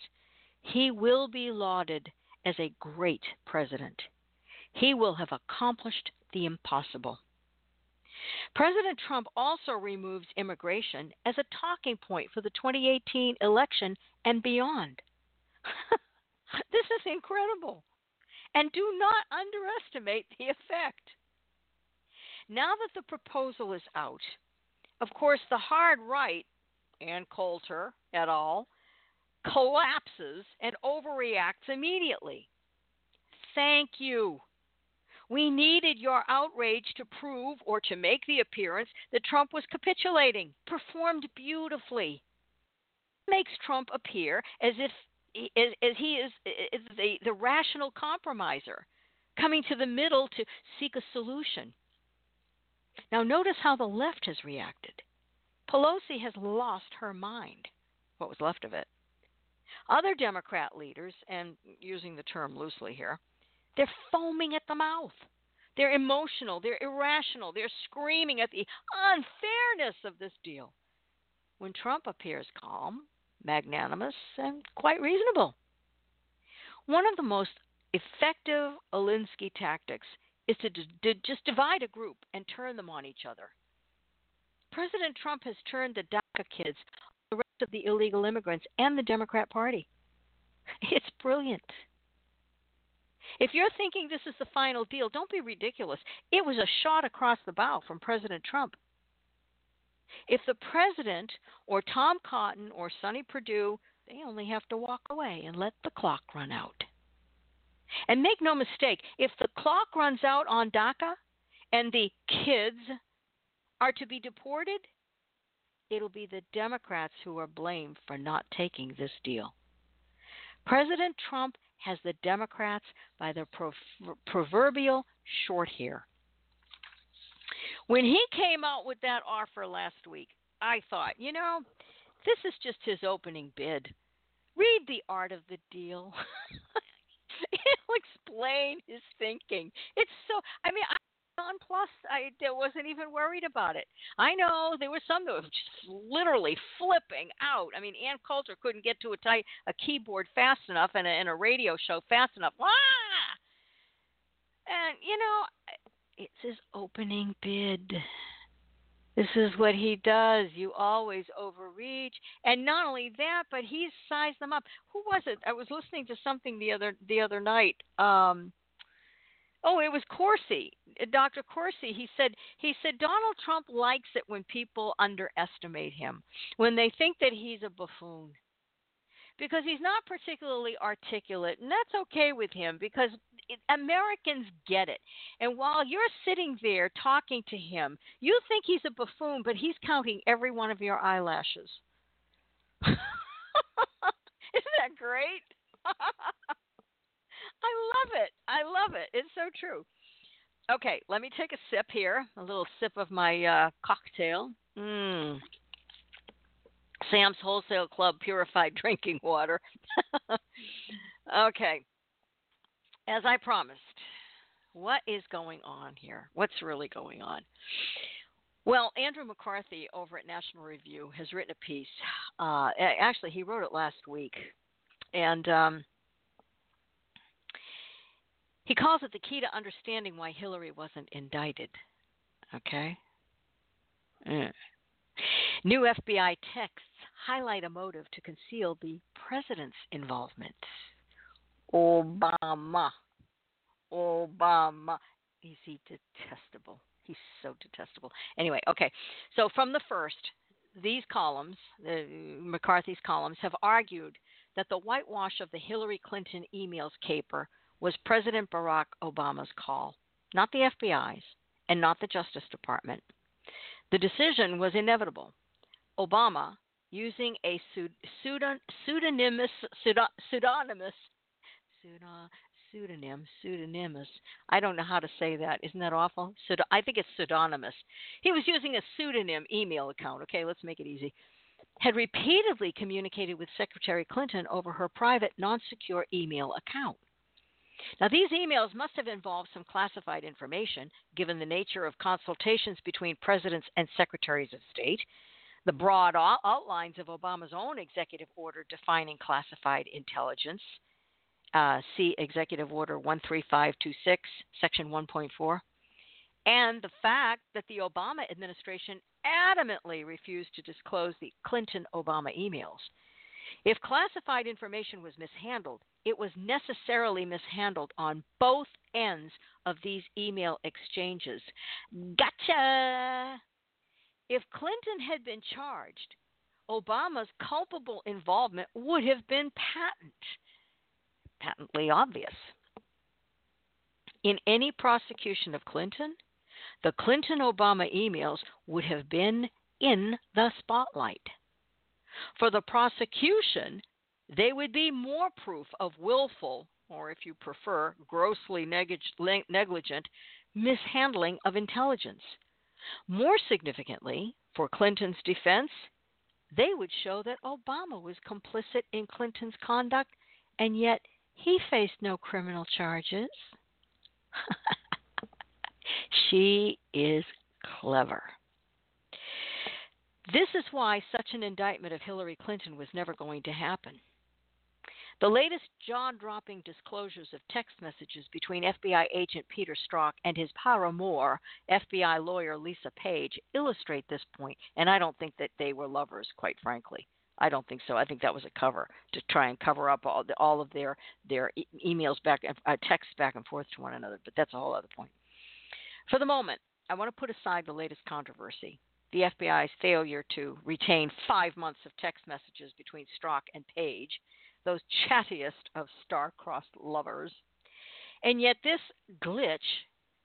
he will be lauded as a great president. He will have accomplished the impossible. President Trump also removes immigration as a talking point for the 2018 election and beyond. this is incredible. And do not underestimate the effect. Now that the proposal is out, of course, the hard right, Ann Coulter et al., collapses and overreacts immediately. Thank you. We needed your outrage to prove or to make the appearance that Trump was capitulating. Performed beautifully. Makes Trump appear as if as, as he is, is the, the rational compromiser, coming to the middle to seek a solution. Now, notice how the left has reacted. Pelosi has lost her mind, what was left of it. Other Democrat leaders, and using the term loosely here, they're foaming at the mouth. They're emotional. They're irrational. They're screaming at the unfairness of this deal. When Trump appears calm, magnanimous, and quite reasonable. One of the most effective Alinsky tactics is to d- d- just divide a group and turn them on each other. President Trump has turned the DACA kids, the rest of the illegal immigrants, and the Democrat Party. It's brilliant. If you're thinking this is the final deal, don't be ridiculous. It was a shot across the bow from President Trump. If the president or Tom Cotton or Sonny Perdue, they only have to walk away and let the clock run out. And make no mistake, if the clock runs out on DACA and the kids are to be deported, it'll be the Democrats who are blamed for not taking this deal. President Trump has the Democrats by the proverbial short hair. When he came out with that offer last week, I thought, you know, this is just his opening bid. Read The Art of the Deal. It'll explain his thinking. It's so, I mean, I plus I wasn't even worried about it. I know there were some that were just literally flipping out. I mean, Ann Coulter couldn't get to a, tight, a keyboard fast enough and a, and a radio show fast enough. Ah! And you know, it's his opening bid. This is what he does. You always overreach, and not only that, but he's sized them up. Who was it? I was listening to something the other the other night. Um, oh, it was Corsi, uh, Dr. Corsi. He said he said Donald Trump likes it when people underestimate him, when they think that he's a buffoon because he's not particularly articulate, and that's okay with him because it, Americans get it. And while you're sitting there talking to him, you think he's a buffoon, but he's counting every one of your eyelashes. Isn't that great? I love it. I love it. It's so true. Okay, let me take a sip here. A little sip of my uh, cocktail. Mmm. Sam's Wholesale Club purified drinking water. okay. As I promised, what is going on here? What's really going on? Well, Andrew McCarthy over at National Review has written a piece. Uh, actually, he wrote it last week. And um, he calls it the key to understanding why Hillary wasn't indicted. Okay? Mm. New FBI texts highlight a motive to conceal the president's involvement. Obama. Obama. Is he detestable? He's so detestable. Anyway, okay. So from the first, these columns, the, McCarthy's columns, have argued that the whitewash of the Hillary Clinton emails caper was President Barack Obama's call, not the FBI's and not the Justice Department. The decision was inevitable. Obama, using a pseudonymous, pseudonymous, pseudonym, pseudonymous. I don't know how to say that. Isn't that awful? I think it's pseudonymous. He was using a pseudonym email account. Okay, let's make it easy. Had repeatedly communicated with Secretary Clinton over her private, non secure email account. Now, these emails must have involved some classified information, given the nature of consultations between presidents and secretaries of state, the broad outlines of Obama's own executive order defining classified intelligence, uh, see Executive Order 13526, Section 1.4, and the fact that the Obama administration adamantly refused to disclose the Clinton Obama emails. If classified information was mishandled, it was necessarily mishandled on both ends of these email exchanges. Gotcha! If Clinton had been charged, Obama's culpable involvement would have been patent patently obvious. In any prosecution of Clinton, the Clinton Obama emails would have been in the spotlight. For the prosecution, they would be more proof of willful, or if you prefer, grossly negligent mishandling of intelligence. More significantly, for Clinton's defense, they would show that Obama was complicit in Clinton's conduct, and yet he faced no criminal charges. she is clever. This is why such an indictment of Hillary Clinton was never going to happen. The latest jaw dropping disclosures of text messages between FBI agent Peter Strzok and his paramour, FBI lawyer Lisa Page, illustrate this point, and I don't think that they were lovers, quite frankly. I don't think so. I think that was a cover to try and cover up all the, all of their their e- emails back and uh, texts back and forth to one another. But that's a whole other point. For the moment, I want to put aside the latest controversy, the FBI's failure to retain five months of text messages between Strzok and Page, those chattiest of star-crossed lovers, and yet this glitch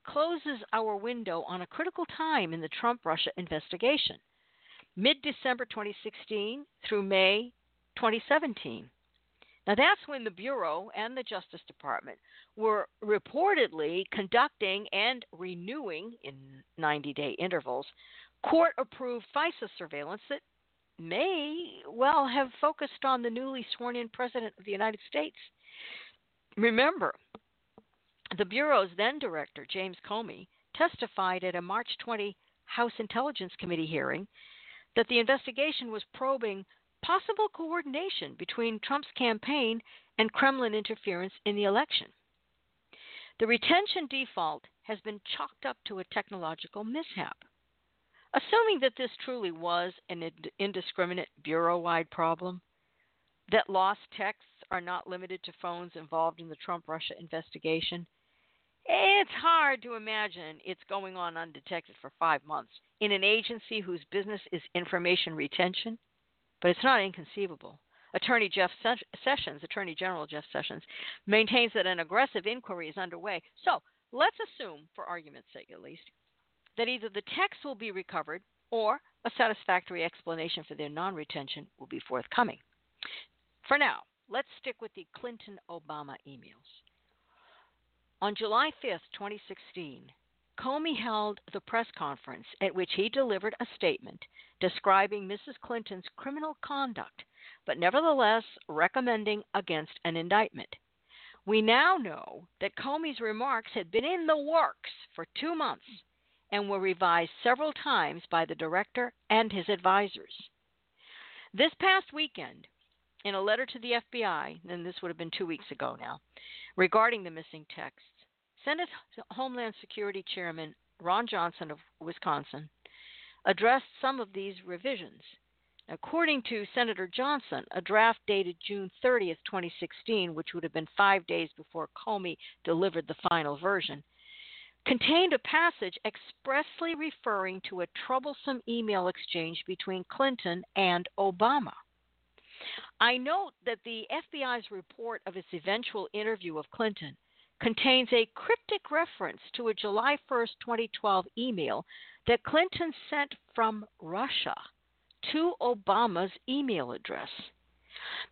closes our window on a critical time in the Trump-Russia investigation mid December 2016 through May 2017. Now, that's when the Bureau and the Justice Department were reportedly conducting and renewing in 90 day intervals court approved FISA surveillance that may well have focused on the newly sworn in President of the United States. Remember, the Bureau's then director, James Comey, testified at a March 20 House Intelligence Committee hearing that the investigation was probing possible coordination between Trump's campaign and Kremlin interference in the election. The retention default has been chalked up to a technological mishap. Assuming that this truly was an indiscriminate bureau wide problem, that lost texts are not limited to phones involved in the Trump Russia investigation, it's hard to imagine it's going on undetected for five months in an agency whose business is information retention, but it's not inconceivable. Attorney Jeff Sessions, Attorney General Jeff Sessions, maintains that an aggressive inquiry is underway. So let's assume, for argument's sake at least, that either the text will be recovered or a satisfactory explanation for their non retention will be forthcoming. For now, let's stick with the Clinton Obama emails. On July 5, 2016, Comey held the press conference at which he delivered a statement describing Mrs. Clinton's criminal conduct, but nevertheless recommending against an indictment. We now know that Comey's remarks had been in the works for two months and were revised several times by the director and his advisors. This past weekend, in a letter to the FBI, and this would have been two weeks ago now, regarding the missing texts, Senate Homeland Security Chairman Ron Johnson of Wisconsin addressed some of these revisions. According to Senator Johnson, a draft dated June 30, 2016, which would have been five days before Comey delivered the final version, contained a passage expressly referring to a troublesome email exchange between Clinton and Obama. I note that the FBI's report of its eventual interview of Clinton contains a cryptic reference to a July 1, 2012 email that Clinton sent from Russia to Obama's email address.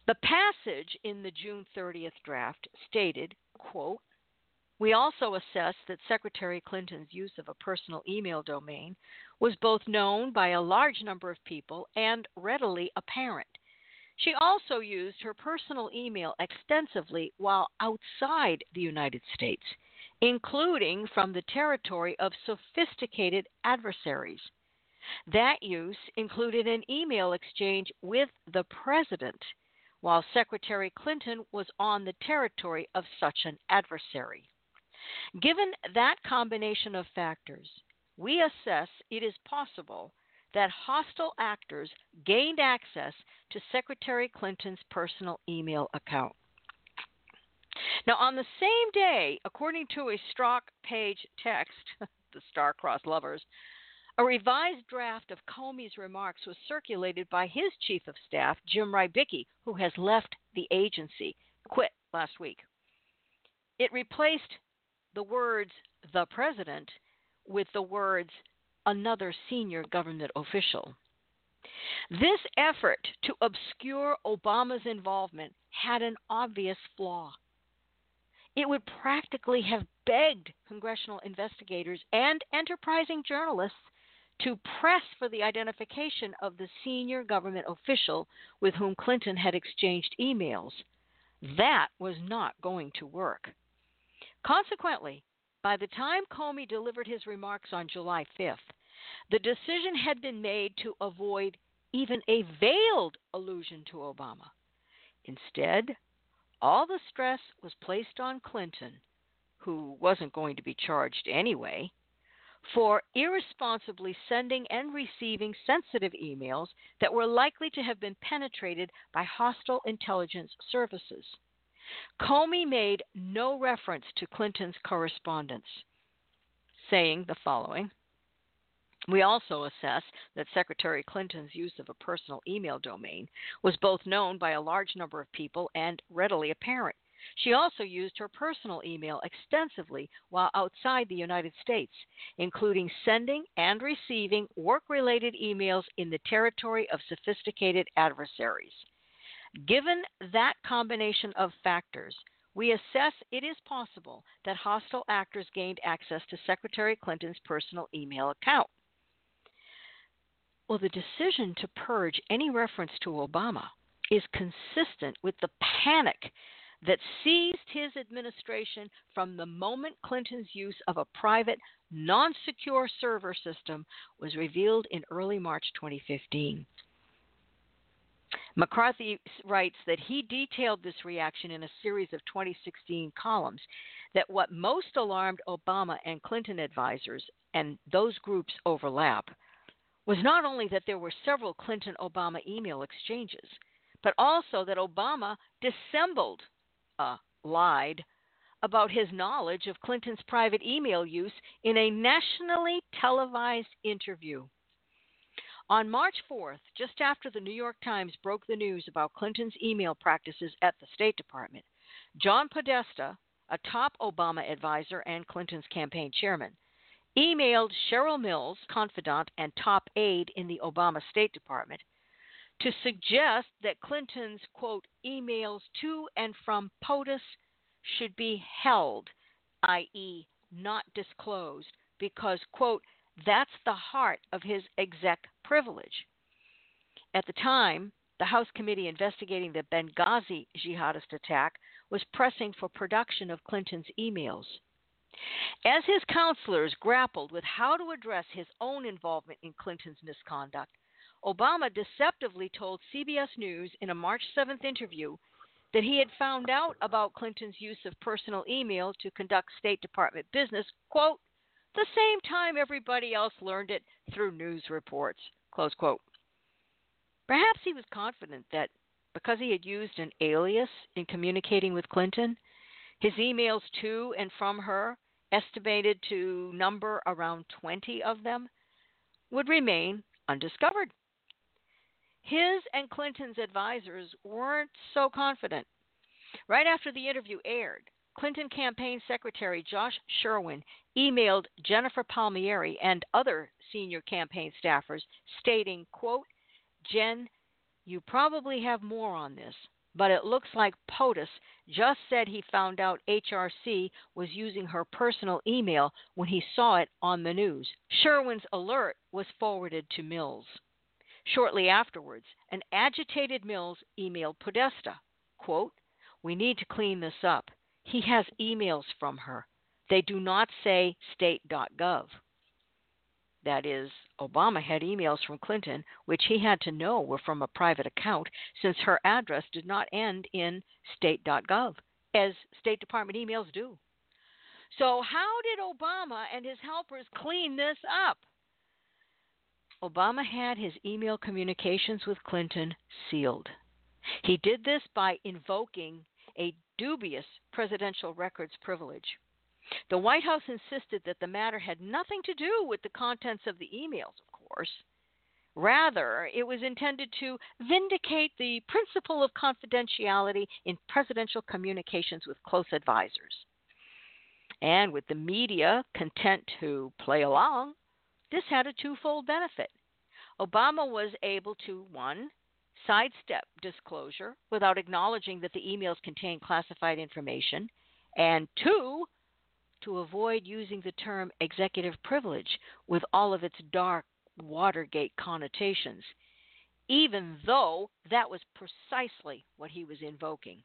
The passage in the June 30th draft stated, quote, we also assess that Secretary Clinton's use of a personal email domain was both known by a large number of people and readily apparent. She also used her personal email extensively while outside the United States, including from the territory of sophisticated adversaries. That use included an email exchange with the president while Secretary Clinton was on the territory of such an adversary. Given that combination of factors, we assess it is possible that hostile actors gained access to Secretary Clinton's personal email account. Now, on the same day, according to a Strzok page text, the star-crossed lovers, a revised draft of Comey's remarks was circulated by his chief of staff, Jim Rybicki, who has left the agency, quit last week. It replaced the words the president with the words another senior government official. This effort to obscure Obama's involvement had an obvious flaw. It would practically have begged congressional investigators and enterprising journalists to press for the identification of the senior government official with whom Clinton had exchanged emails. That was not going to work. Consequently, by the time Comey delivered his remarks on July 5th, the decision had been made to avoid even a veiled allusion to Obama. Instead, all the stress was placed on Clinton, who wasn't going to be charged anyway, for irresponsibly sending and receiving sensitive emails that were likely to have been penetrated by hostile intelligence services. Comey made no reference to Clinton's correspondence, saying the following We also assess that Secretary Clinton's use of a personal email domain was both known by a large number of people and readily apparent. She also used her personal email extensively while outside the United States, including sending and receiving work related emails in the territory of sophisticated adversaries. Given that combination of factors, we assess it is possible that hostile actors gained access to Secretary Clinton's personal email account. Well, the decision to purge any reference to Obama is consistent with the panic that seized his administration from the moment Clinton's use of a private, non secure server system was revealed in early March 2015. McCarthy writes that he detailed this reaction in a series of 2016 columns that what most alarmed Obama and Clinton advisors, and those groups overlap, was not only that there were several Clinton Obama email exchanges, but also that Obama dissembled uh, lied about his knowledge of Clinton's private email use in a nationally televised interview. On March 4th, just after the New York Times broke the news about Clinton's email practices at the State Department, John Podesta, a top Obama advisor and Clinton's campaign chairman, emailed Cheryl Mills, confidant and top aide in the Obama State Department, to suggest that Clinton's, quote, emails to and from POTUS should be held, i.e., not disclosed, because, quote, that's the heart of his exec privilege. At the time, the House committee investigating the Benghazi jihadist attack was pressing for production of Clinton's emails. As his counselors grappled with how to address his own involvement in Clinton's misconduct, Obama deceptively told CBS News in a March 7th interview that he had found out about Clinton's use of personal email to conduct State Department business, quote, the same time everybody else learned it through news reports, close quote. Perhaps he was confident that because he had used an alias in communicating with Clinton, his emails to and from her, estimated to number around 20 of them, would remain undiscovered. His and Clinton's advisors weren't so confident. Right after the interview aired, Clinton campaign secretary Josh Schwerin emailed Jennifer Palmieri and other senior campaign staffers stating, quote, Jen, you probably have more on this, but it looks like POTUS just said he found out HRC was using her personal email when he saw it on the news. Schwerin's alert was forwarded to Mills. Shortly afterwards, an agitated Mills emailed Podesta, quote, We need to clean this up. He has emails from her. They do not say state.gov. That is, Obama had emails from Clinton, which he had to know were from a private account since her address did not end in state.gov, as State Department emails do. So, how did Obama and his helpers clean this up? Obama had his email communications with Clinton sealed. He did this by invoking a dubious presidential records privilege. The White House insisted that the matter had nothing to do with the contents of the emails, of course. Rather, it was intended to vindicate the principle of confidentiality in presidential communications with close advisors. And with the media content to play along, this had a twofold benefit. Obama was able to, one, sidestep disclosure without acknowledging that the emails contain classified information, and two, to avoid using the term executive privilege with all of its dark Watergate connotations, even though that was precisely what he was invoking.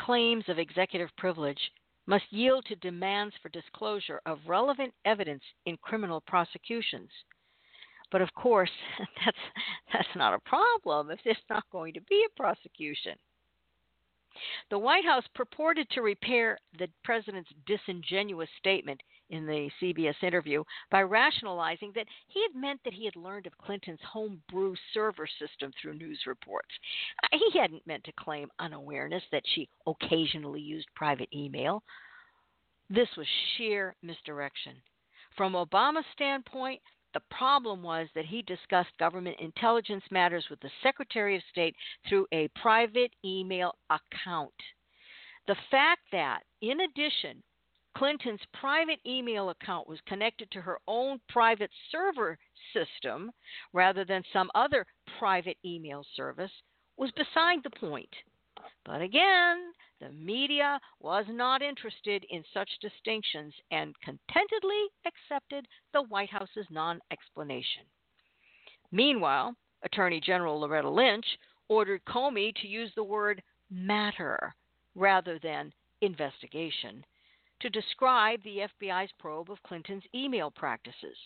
Claims of executive privilege must yield to demands for disclosure of relevant evidence in criminal prosecutions. But of course, that's that's not a problem if there's not going to be a prosecution. The White House purported to repair the president's disingenuous statement in the CBS interview by rationalizing that he had meant that he had learned of Clinton's homebrew server system through news reports. Uh, he hadn't meant to claim unawareness that she occasionally used private email. This was sheer misdirection. From Obama's standpoint, the problem was that he discussed government intelligence matters with the Secretary of State through a private email account. The fact that, in addition, Clinton's private email account was connected to her own private server system rather than some other private email service was beside the point. But again, the media was not interested in such distinctions and contentedly accepted the White House's non explanation. Meanwhile, Attorney General Loretta Lynch ordered Comey to use the word matter rather than investigation to describe the FBI's probe of Clinton's email practices.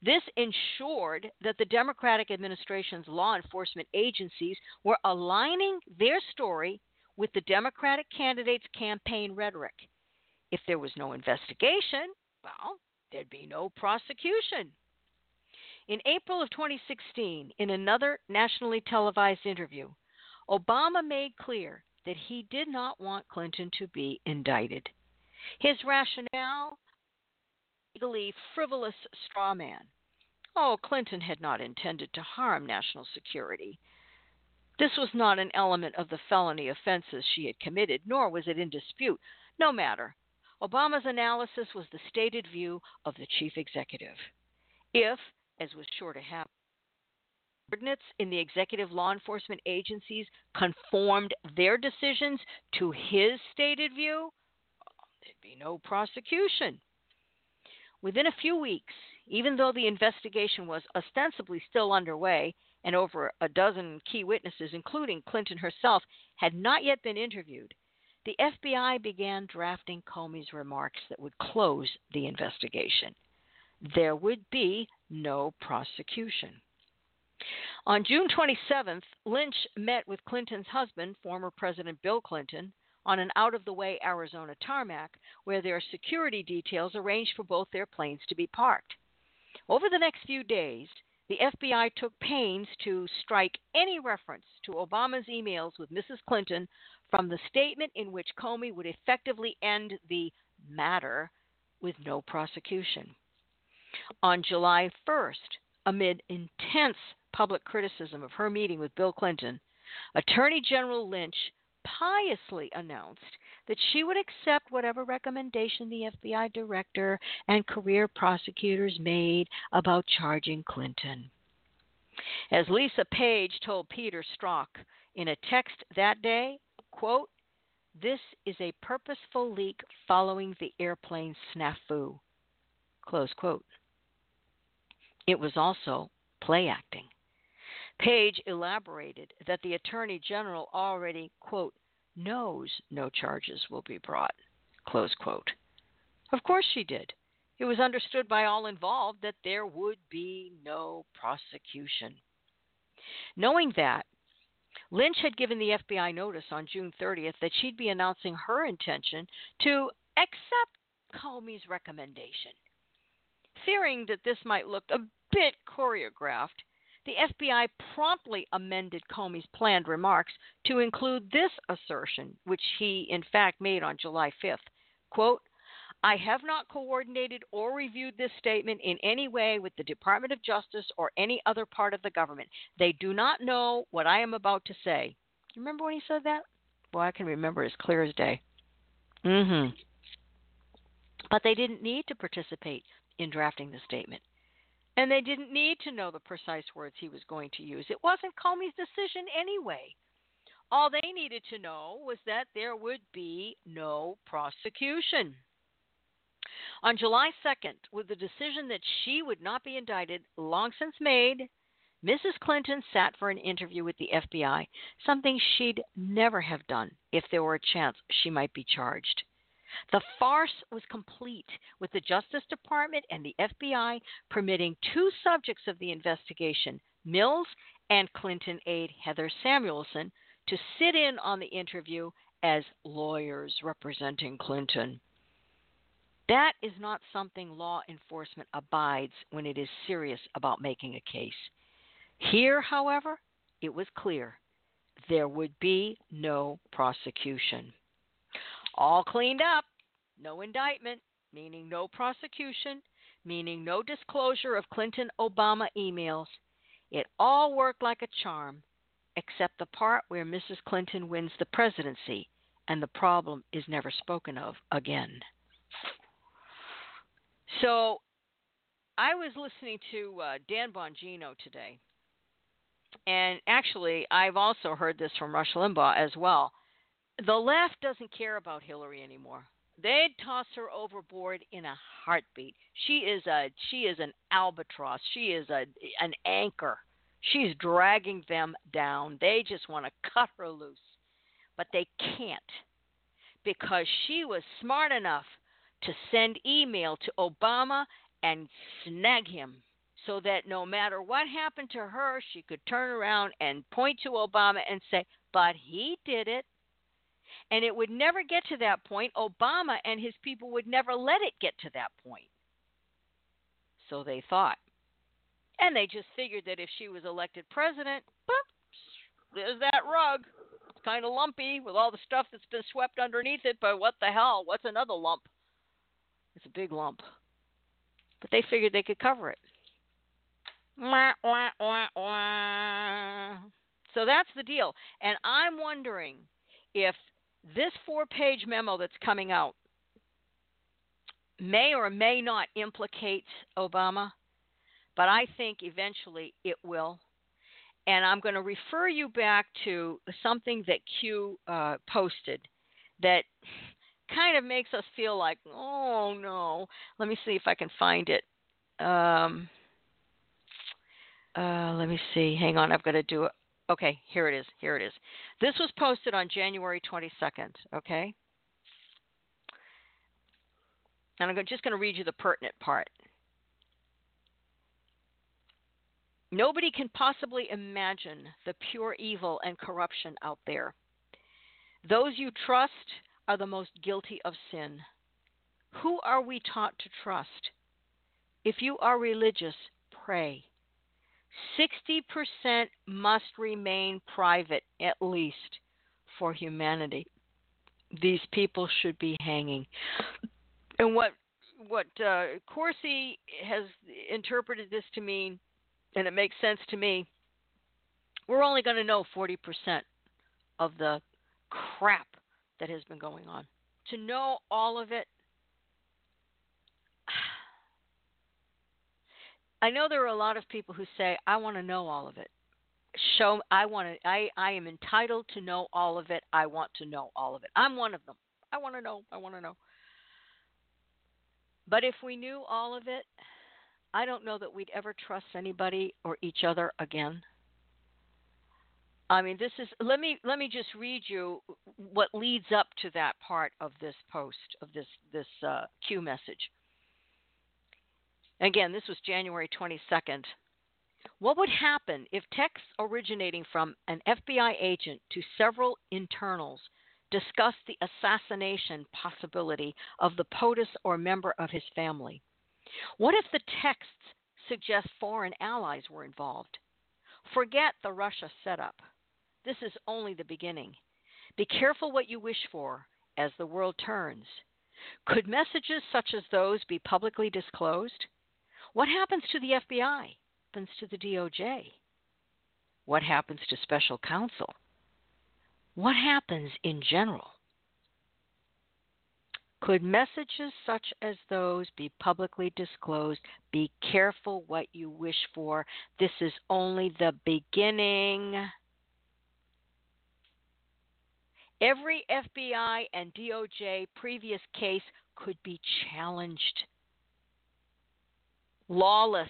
This ensured that the Democratic administration's law enforcement agencies were aligning their story with the Democratic candidate's campaign rhetoric. If there was no investigation, well, there'd be no prosecution. In April of 2016, in another nationally televised interview, Obama made clear that he did not want Clinton to be indicted. His rationale legally frivolous straw man. Oh, Clinton had not intended to harm national security. This was not an element of the felony offenses she had committed, nor was it in dispute. No matter. Obama's analysis was the stated view of the chief executive. If, as was sure to happen, subordinates in the executive law enforcement agencies conformed their decisions to his stated view, there'd be no prosecution. Within a few weeks, even though the investigation was ostensibly still underway, and over a dozen key witnesses, including Clinton herself, had not yet been interviewed, the FBI began drafting Comey's remarks that would close the investigation. There would be no prosecution. On June 27th, Lynch met with Clinton's husband, former President Bill Clinton, on an out of the way Arizona tarmac where there are security details arranged for both their planes to be parked. Over the next few days, the FBI took pains to strike any reference to Obama's emails with Mrs. Clinton from the statement in which Comey would effectively end the matter with no prosecution. On July 1st, amid intense public criticism of her meeting with Bill Clinton, Attorney General Lynch piously announced that she would accept whatever recommendation the FBI director and career prosecutors made about charging Clinton. As Lisa Page told Peter Strzok in a text that day, quote, this is a purposeful leak following the airplane snafu. Close quote. It was also play acting. Page elaborated that the Attorney General already, quote, knows no charges will be brought, close quote. Of course she did. It was understood by all involved that there would be no prosecution. Knowing that, Lynch had given the FBI notice on June 30th that she'd be announcing her intention to accept Comey's recommendation. Fearing that this might look a bit choreographed, the FBI promptly amended Comey's planned remarks to include this assertion, which he in fact made on July 5th. Quote, I have not coordinated or reviewed this statement in any way with the Department of Justice or any other part of the government. They do not know what I am about to say. You remember when he said that? Well, I can remember as clear as day. Mhm. But they didn't need to participate in drafting the statement. And they didn't need to know the precise words he was going to use. It wasn't Comey's decision anyway. All they needed to know was that there would be no prosecution. On July 2nd, with the decision that she would not be indicted long since made, Mrs. Clinton sat for an interview with the FBI, something she'd never have done if there were a chance she might be charged. The farce was complete, with the Justice Department and the FBI permitting two subjects of the investigation, Mills and Clinton aide Heather Samuelson, to sit in on the interview as lawyers representing Clinton. That is not something law enforcement abides when it is serious about making a case. Here, however, it was clear there would be no prosecution. All cleaned up, no indictment, meaning no prosecution, meaning no disclosure of Clinton Obama emails. It all worked like a charm, except the part where Mrs. Clinton wins the presidency and the problem is never spoken of again. So I was listening to uh, Dan Bongino today, and actually, I've also heard this from Rush Limbaugh as well. The left doesn't care about Hillary anymore. They'd toss her overboard in a heartbeat. She is a she is an albatross. She is a an anchor. She's dragging them down. They just want to cut her loose. But they can't because she was smart enough to send email to Obama and snag him so that no matter what happened to her, she could turn around and point to Obama and say, But he did it. And it would never get to that point. Obama and his people would never let it get to that point. So they thought. And they just figured that if she was elected president, boop, there's that rug. It's kind of lumpy with all the stuff that's been swept underneath it, but what the hell? What's another lump? It's a big lump. But they figured they could cover it. Wah, wah, wah. So that's the deal. And I'm wondering if this four page memo that's coming out may or may not implicate Obama, but I think eventually it will. And I'm going to refer you back to something that Q uh, posted that kind of makes us feel like, oh no. Let me see if I can find it. Um, uh, let me see. Hang on, I've got to do it. Okay, here it is. Here it is. This was posted on January 22nd. Okay. And I'm just going to read you the pertinent part. Nobody can possibly imagine the pure evil and corruption out there. Those you trust are the most guilty of sin. Who are we taught to trust? If you are religious, pray. 60% must remain private, at least, for humanity. These people should be hanging. And what what uh, Corsi has interpreted this to mean, and it makes sense to me, we're only going to know 40% of the crap that has been going on. To know all of it, I know there are a lot of people who say, I want to know all of it. Show I want to I, I am entitled to know all of it. I want to know all of it. I'm one of them. I want to know. I want to know. But if we knew all of it, I don't know that we'd ever trust anybody or each other again. I mean, this is let me let me just read you what leads up to that part of this post of this this uh, Q message. Again, this was January 22nd. What would happen if texts originating from an FBI agent to several internals discussed the assassination possibility of the POTUS or member of his family? What if the texts suggest foreign allies were involved? Forget the Russia setup. This is only the beginning. Be careful what you wish for as the world turns. Could messages such as those be publicly disclosed? What happens to the FBI? What happens to the DOJ? What happens to special counsel? What happens in general? Could messages such as those be publicly disclosed? Be careful what you wish for. This is only the beginning. Every FBI and DOJ previous case could be challenged. Lawless.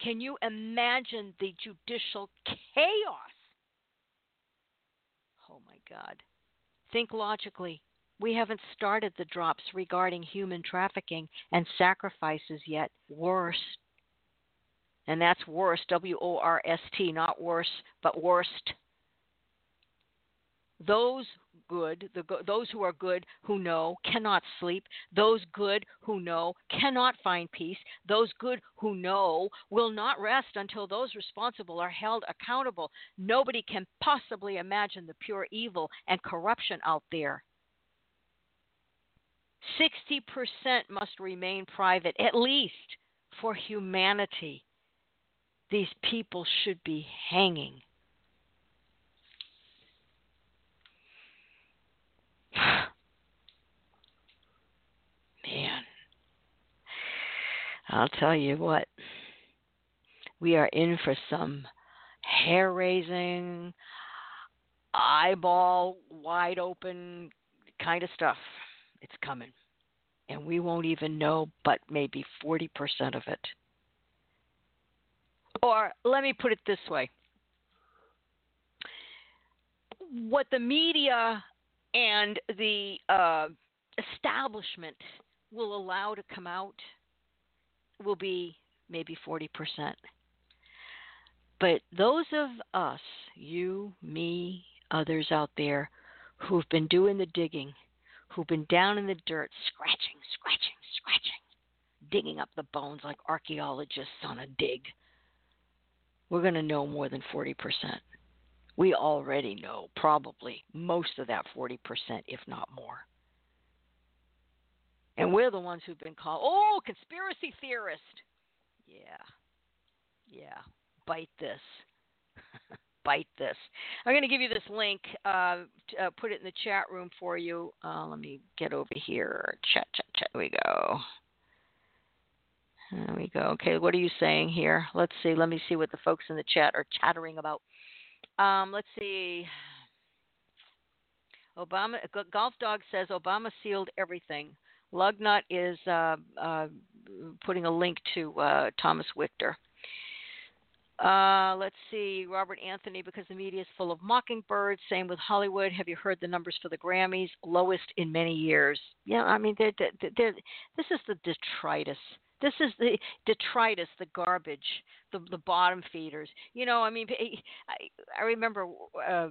Can you imagine the judicial chaos? Oh my God. Think logically. We haven't started the drops regarding human trafficking and sacrifices yet. Worst. And that's worst, W O R S T, not worse, but worst those good, the, those who are good who know cannot sleep. Those good who know cannot find peace. Those good who know will not rest until those responsible are held accountable. Nobody can possibly imagine the pure evil and corruption out there. 60% must remain private, at least for humanity. These people should be hanging. Man, I'll tell you what, we are in for some hair raising, eyeball wide open kind of stuff. It's coming. And we won't even know but maybe 40% of it. Or let me put it this way what the media and the uh, establishment will allow to come out will be maybe 40%. But those of us, you, me, others out there, who've been doing the digging, who've been down in the dirt, scratching, scratching, scratching, digging up the bones like archaeologists on a dig, we're going to know more than 40% we already know probably most of that 40%, if not more. And we're the ones who've been called, oh, conspiracy theorist. Yeah. Yeah. Bite this. Bite this. I'm going to give you this link, uh, to, uh, put it in the chat room for you. Uh, let me get over here. Chat, chat, chat. There we go. There we go. Okay, what are you saying here? Let's see. Let me see what the folks in the chat are chattering about. Um, let's see. Obama Golf Dog says Obama sealed everything. Lugnut is uh, uh, putting a link to uh, Thomas Wictor. Uh, let's see, Robert Anthony, because the media is full of mockingbirds. Same with Hollywood. Have you heard the numbers for the Grammys? Lowest in many years. Yeah, I mean, they're, they're, they're, this is the detritus this is the detritus, the garbage, the the bottom feeders. You know, I mean, I, I remember uh,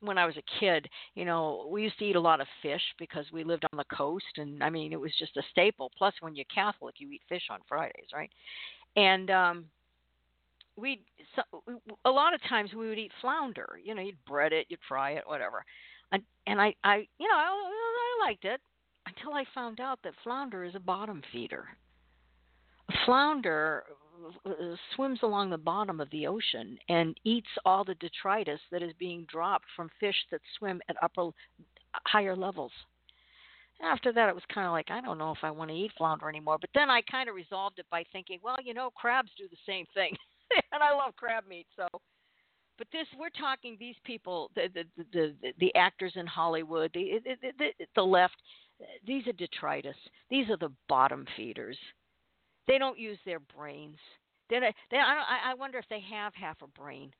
when I was a kid. You know, we used to eat a lot of fish because we lived on the coast, and I mean, it was just a staple. Plus, when you're Catholic, you eat fish on Fridays, right? And um we so, a lot of times we would eat flounder. You know, you'd bread it, you'd fry it, whatever. And and I I you know I, I liked it until I found out that flounder is a bottom feeder flounder uh, swims along the bottom of the ocean and eats all the detritus that is being dropped from fish that swim at upper higher levels. After that, it was kind of like I don't know if I want to eat flounder anymore. But then I kind of resolved it by thinking, well, you know, crabs do the same thing, and I love crab meat, so but this we're talking these people the the the, the, the actors in Hollywood the, the the the left these are detritus these are the bottom feeders they don't use their brains they they I I wonder if they have half a brain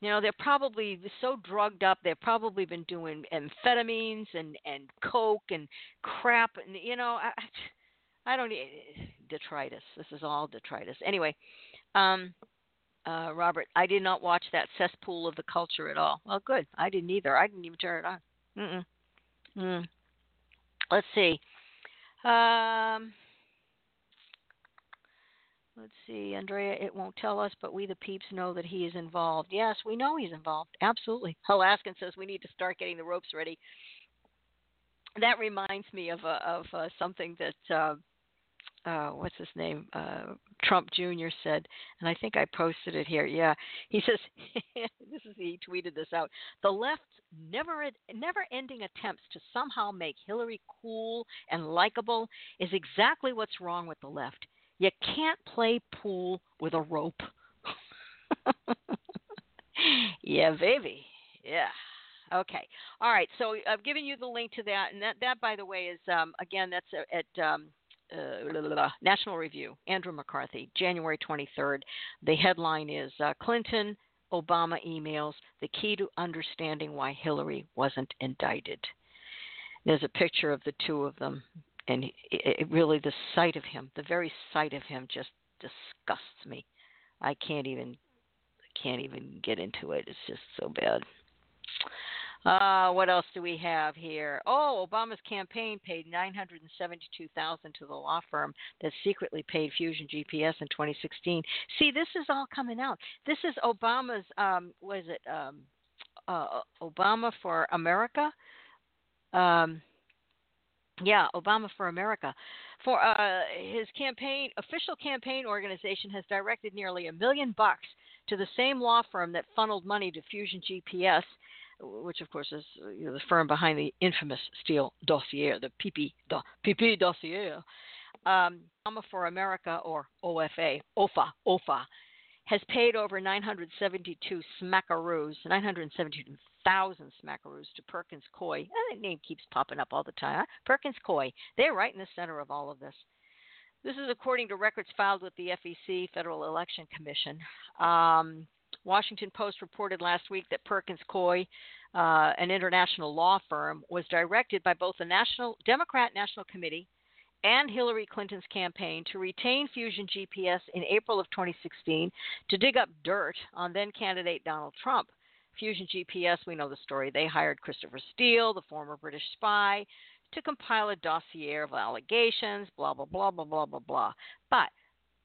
you know they're probably so drugged up they've probably been doing amphetamines and and coke and crap and you know I I don't detritus this is all detritus anyway um uh, Robert, I did not watch that cesspool of the culture at all. Well, good. I didn't either. I didn't even turn it on. Mm-mm. Mm. Let's see. Um, let's see, Andrea. It won't tell us, but we the peeps know that he is involved. Yes, we know he's involved. Absolutely. Alaskan says we need to start getting the ropes ready. That reminds me of uh, of uh, something that. Uh, uh, what's his name? Uh, Trump Jr. said, and I think I posted it here. Yeah, he says this is he tweeted this out. The left's never never-ending attempts to somehow make Hillary cool and likable is exactly what's wrong with the left. You can't play pool with a rope. yeah, baby. Yeah. Okay. All right. So I've given you the link to that, and that, that by the way, is um, again that's at um, uh, National Review, Andrew McCarthy, January 23rd. The headline is uh, Clinton Obama emails the key to understanding why Hillary wasn't indicted. There's a picture of the two of them, and it, really the sight of him, the very sight of him, just disgusts me. I can't even can't even get into it. It's just so bad. Uh, what else do we have here? Oh, Obama's campaign paid 972,000 to the law firm that secretly paid Fusion GPS in 2016. See, this is all coming out. This is Obama's um was it um uh, Obama for America? Um yeah, Obama for America. For uh, his campaign, official campaign organization has directed nearly a million bucks to the same law firm that funneled money to Fusion GPS which of course is you know, the firm behind the infamous Steele dossier, the PP, do, PP dossier. Um, Obama for America, or OFA, OFA, OFA, has paid over 972 smackaroos, 972,000 smackaroos to Perkins Coie. And that name keeps popping up all the time. Perkins Coie. They're right in the center of all of this. This is according to records filed with the FEC, Federal Election Commission. Um, Washington Post reported last week that Perkins Coie, uh, an international law firm, was directed by both the National Democrat National Committee and Hillary Clinton's campaign to retain Fusion GPS in April of 2016 to dig up dirt on then candidate Donald Trump. Fusion GPS, we know the story. They hired Christopher Steele, the former British spy, to compile a dossier of allegations, blah, blah, blah, blah, blah, blah, blah. But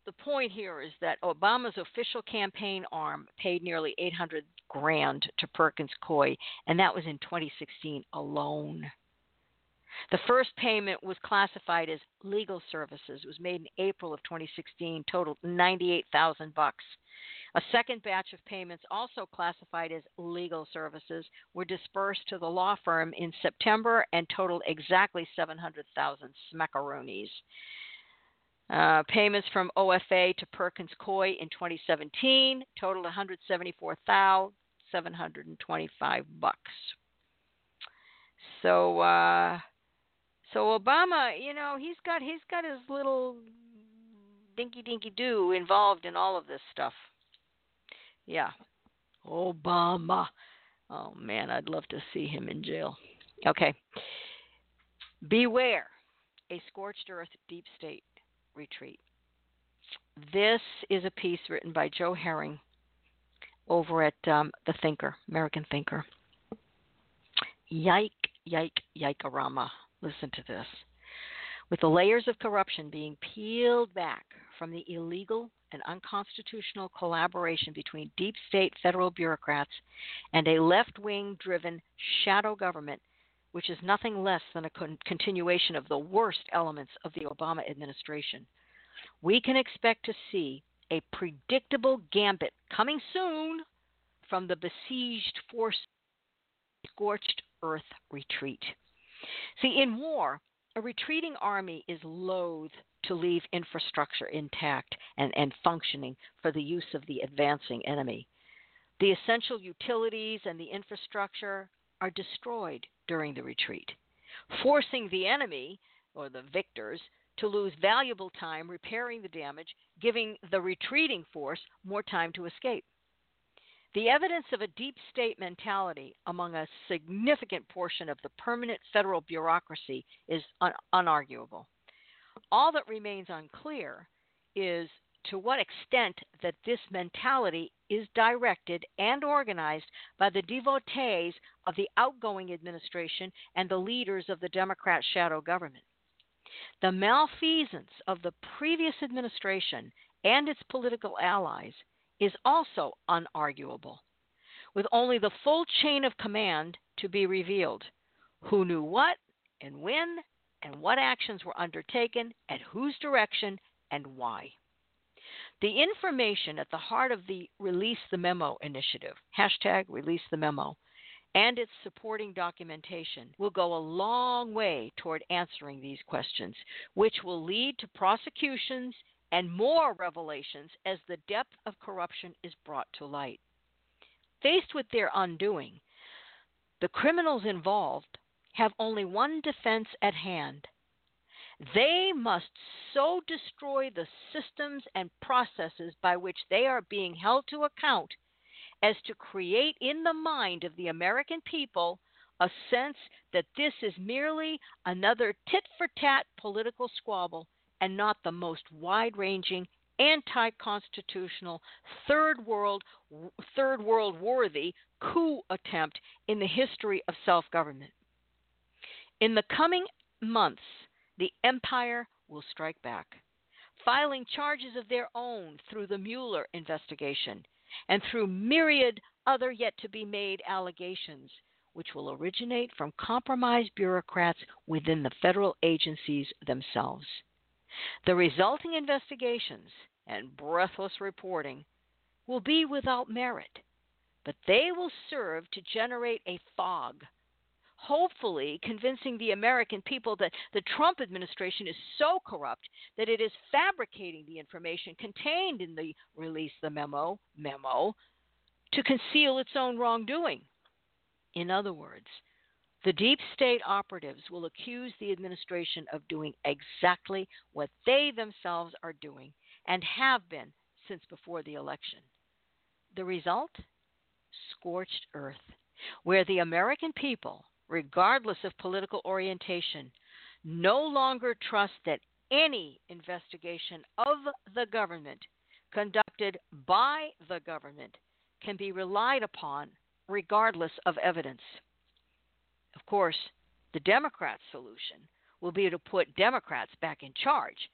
the point here is that Obama's official campaign arm paid nearly 800 grand to Perkins Coie, and that was in 2016 alone. The first payment was classified as legal services. It was made in April of 2016, totaled 98,000 bucks. A second batch of payments, also classified as legal services, were dispersed to the law firm in September and totaled exactly 700,000 smackaroonies. Uh, payments from OFA to Perkins Coie in 2017 totaled 174,725 bucks. So, uh, so Obama, you know, he's got he's got his little dinky dinky do involved in all of this stuff. Yeah, Obama. Oh man, I'd love to see him in jail. Okay. Beware a scorched earth deep state retreat. This is a piece written by Joe Herring over at um, The Thinker, American Thinker. Yike, yike, yikerama. Listen to this. With the layers of corruption being peeled back from the illegal and unconstitutional collaboration between deep state federal bureaucrats and a left wing driven shadow government which is nothing less than a con- continuation of the worst elements of the Obama administration. We can expect to see a predictable gambit coming soon from the besieged force scorched earth retreat. See, in war, a retreating army is loath to leave infrastructure intact and, and functioning for the use of the advancing enemy. The essential utilities and the infrastructure are destroyed during the retreat, forcing the enemy, or the victors, to lose valuable time repairing the damage, giving the retreating force more time to escape. The evidence of a deep state mentality among a significant portion of the permanent federal bureaucracy is un- unarguable. All that remains unclear is to what extent that this mentality is directed and organized by the devotees of the outgoing administration and the leaders of the Democrat shadow government. The malfeasance of the previous administration and its political allies is also unarguable, with only the full chain of command to be revealed who knew what and when, and what actions were undertaken, at whose direction, and why. The information at the heart of the Release the Memo initiative, hashtag Release the Memo, and its supporting documentation will go a long way toward answering these questions, which will lead to prosecutions and more revelations as the depth of corruption is brought to light. Faced with their undoing, the criminals involved have only one defense at hand. They must so destroy the systems and processes by which they are being held to account as to create in the mind of the American people a sense that this is merely another tit for tat political squabble and not the most wide ranging, anti constitutional, third world, third world worthy coup attempt in the history of self government. In the coming months, the empire will strike back, filing charges of their own through the Mueller investigation and through myriad other yet to be made allegations, which will originate from compromised bureaucrats within the federal agencies themselves. The resulting investigations and breathless reporting will be without merit, but they will serve to generate a fog, hopefully convincing the American people that the Trump administration is so corrupt that it is fabricating the information contained in the release the memo memo to conceal its own wrongdoing. In other words, the deep state operatives will accuse the administration of doing exactly what they themselves are doing and have been since before the election. The result? Scorched earth, where the American people, regardless of political orientation, no longer trust that any investigation of the government conducted by the government can be relied upon regardless of evidence. Of course, the Democrats' solution will be to put Democrats back in charge,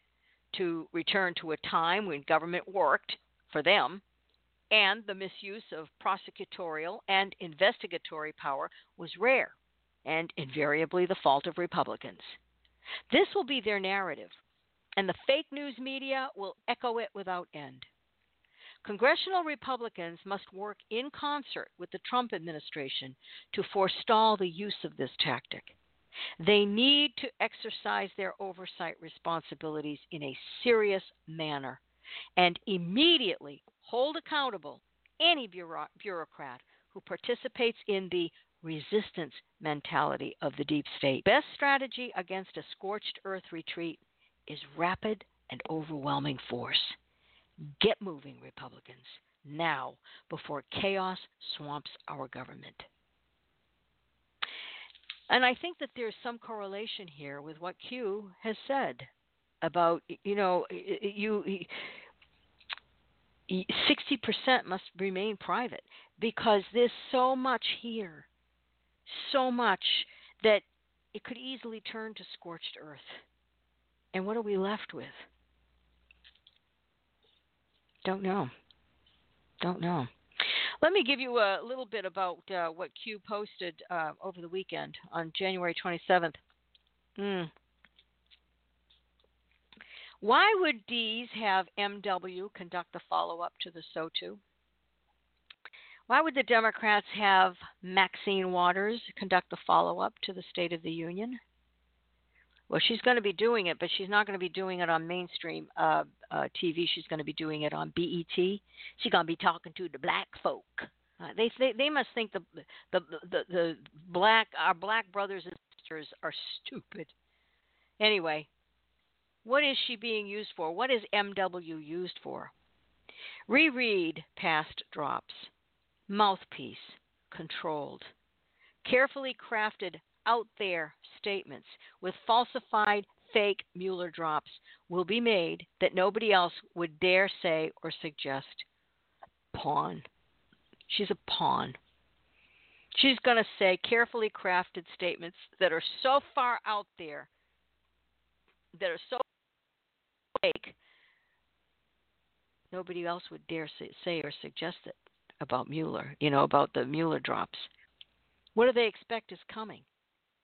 to return to a time when government worked for them and the misuse of prosecutorial and investigatory power was rare and invariably the fault of Republicans. This will be their narrative, and the fake news media will echo it without end. Congressional Republicans must work in concert with the Trump administration to forestall the use of this tactic. They need to exercise their oversight responsibilities in a serious manner and immediately hold accountable any bureaucrat who participates in the resistance mentality of the deep state. Best strategy against a scorched earth retreat is rapid and overwhelming force. Get moving, Republicans, now before chaos swamps our government. And I think that there's some correlation here with what Q has said about, you know, you. 60% must remain private because there's so much here, so much that it could easily turn to scorched earth. And what are we left with? Don't know. Don't know. Let me give you a little bit about uh, what Q posted uh, over the weekend on January 27th. Mm. Why would Dees have MW conduct the follow up to the SOTU? Why would the Democrats have Maxine Waters conduct the follow up to the State of the Union? Well, she's going to be doing it, but she's not going to be doing it on mainstream uh, uh, TV. She's going to be doing it on BET. She's going to be talking to the black folk. Uh, they, they they must think the, the the the black our black brothers and sisters are stupid. Anyway, what is she being used for? What is MW used for? Reread past drops. Mouthpiece. Controlled. Carefully crafted out there statements with falsified fake Mueller drops will be made that nobody else would dare say or suggest. Pawn. She's a pawn. She's going to say carefully crafted statements that are so far out there, that are so fake, nobody else would dare say or suggest it about Mueller, you know, about the Mueller drops. What do they expect is coming?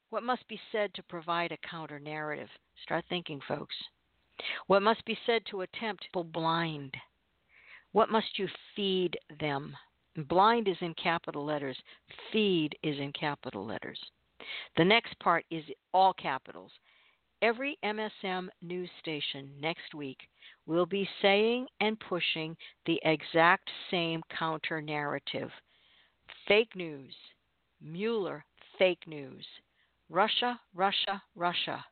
What must be said to provide a counter narrative? Start thinking, folks. What must be said to attempt to blind? What must you feed them? Blind is in capital letters, feed is in capital letters. The next part is all capitals. Every MSM news station next week will be saying and pushing the exact same counter narrative. Fake news. Mueller, fake news. Russia, Russia, Russia.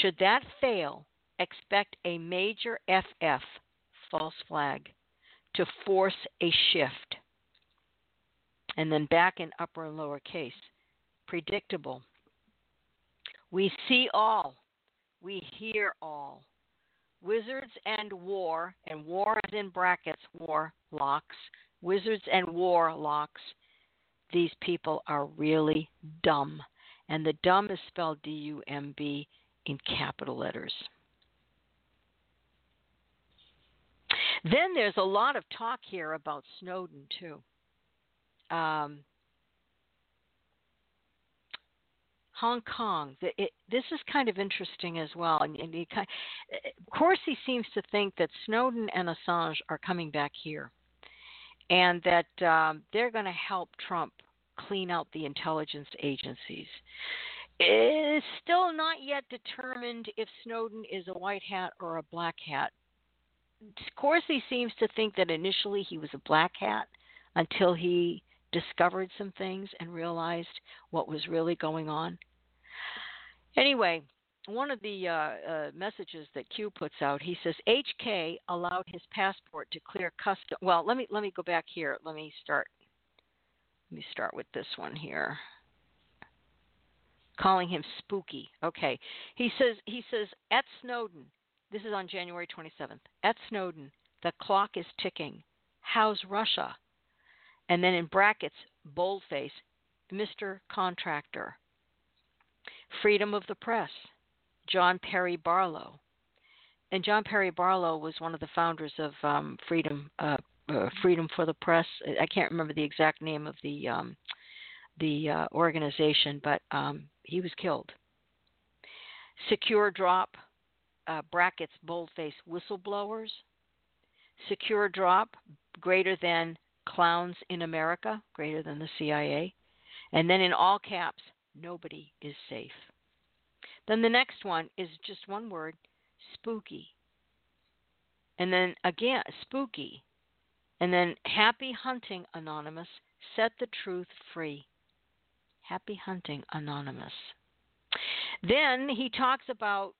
Should that fail, expect a major FF, false flag, to force a shift. And then back in upper and lower case. Predictable. We see all, we hear all. Wizards and war, and war is in brackets, warlocks, wizards and warlocks, these people are really dumb and the dumb is spelled D U M B in capital letters. Then there's a lot of talk here about Snowden, too. Um, Hong Kong. It, this is kind of interesting as well. And, and kind of, Corsi seems to think that Snowden and Assange are coming back here, and that um, they're going to help Trump clean out the intelligence agencies. It is still not yet determined if Snowden is a white hat or a black hat. Corsi seems to think that initially he was a black hat until he discovered some things and realized what was really going on. Anyway, one of the uh, uh, messages that Q puts out, he says HK allowed his passport to clear custom. Well, let me let me go back here. Let me start let me start with this one here. Calling him spooky. Okay. He says he says at Snowden. This is on January 27th. At Snowden, the clock is ticking. How's Russia? And then in brackets, boldface, Mr. Contractor. Freedom of the Press, John Perry Barlow. And John Perry Barlow was one of the founders of um, Freedom uh, uh, Freedom for the Press. I can't remember the exact name of the um, the uh, organization, but um, he was killed. Secure drop uh, brackets boldface whistleblowers. Secure drop greater than clowns in America, greater than the CIA, and then in all caps, nobody is safe. Then the next one is just one word, spooky. And then again, spooky. And then Happy Hunting Anonymous, set the truth free. Happy Hunting Anonymous. Then he talks about,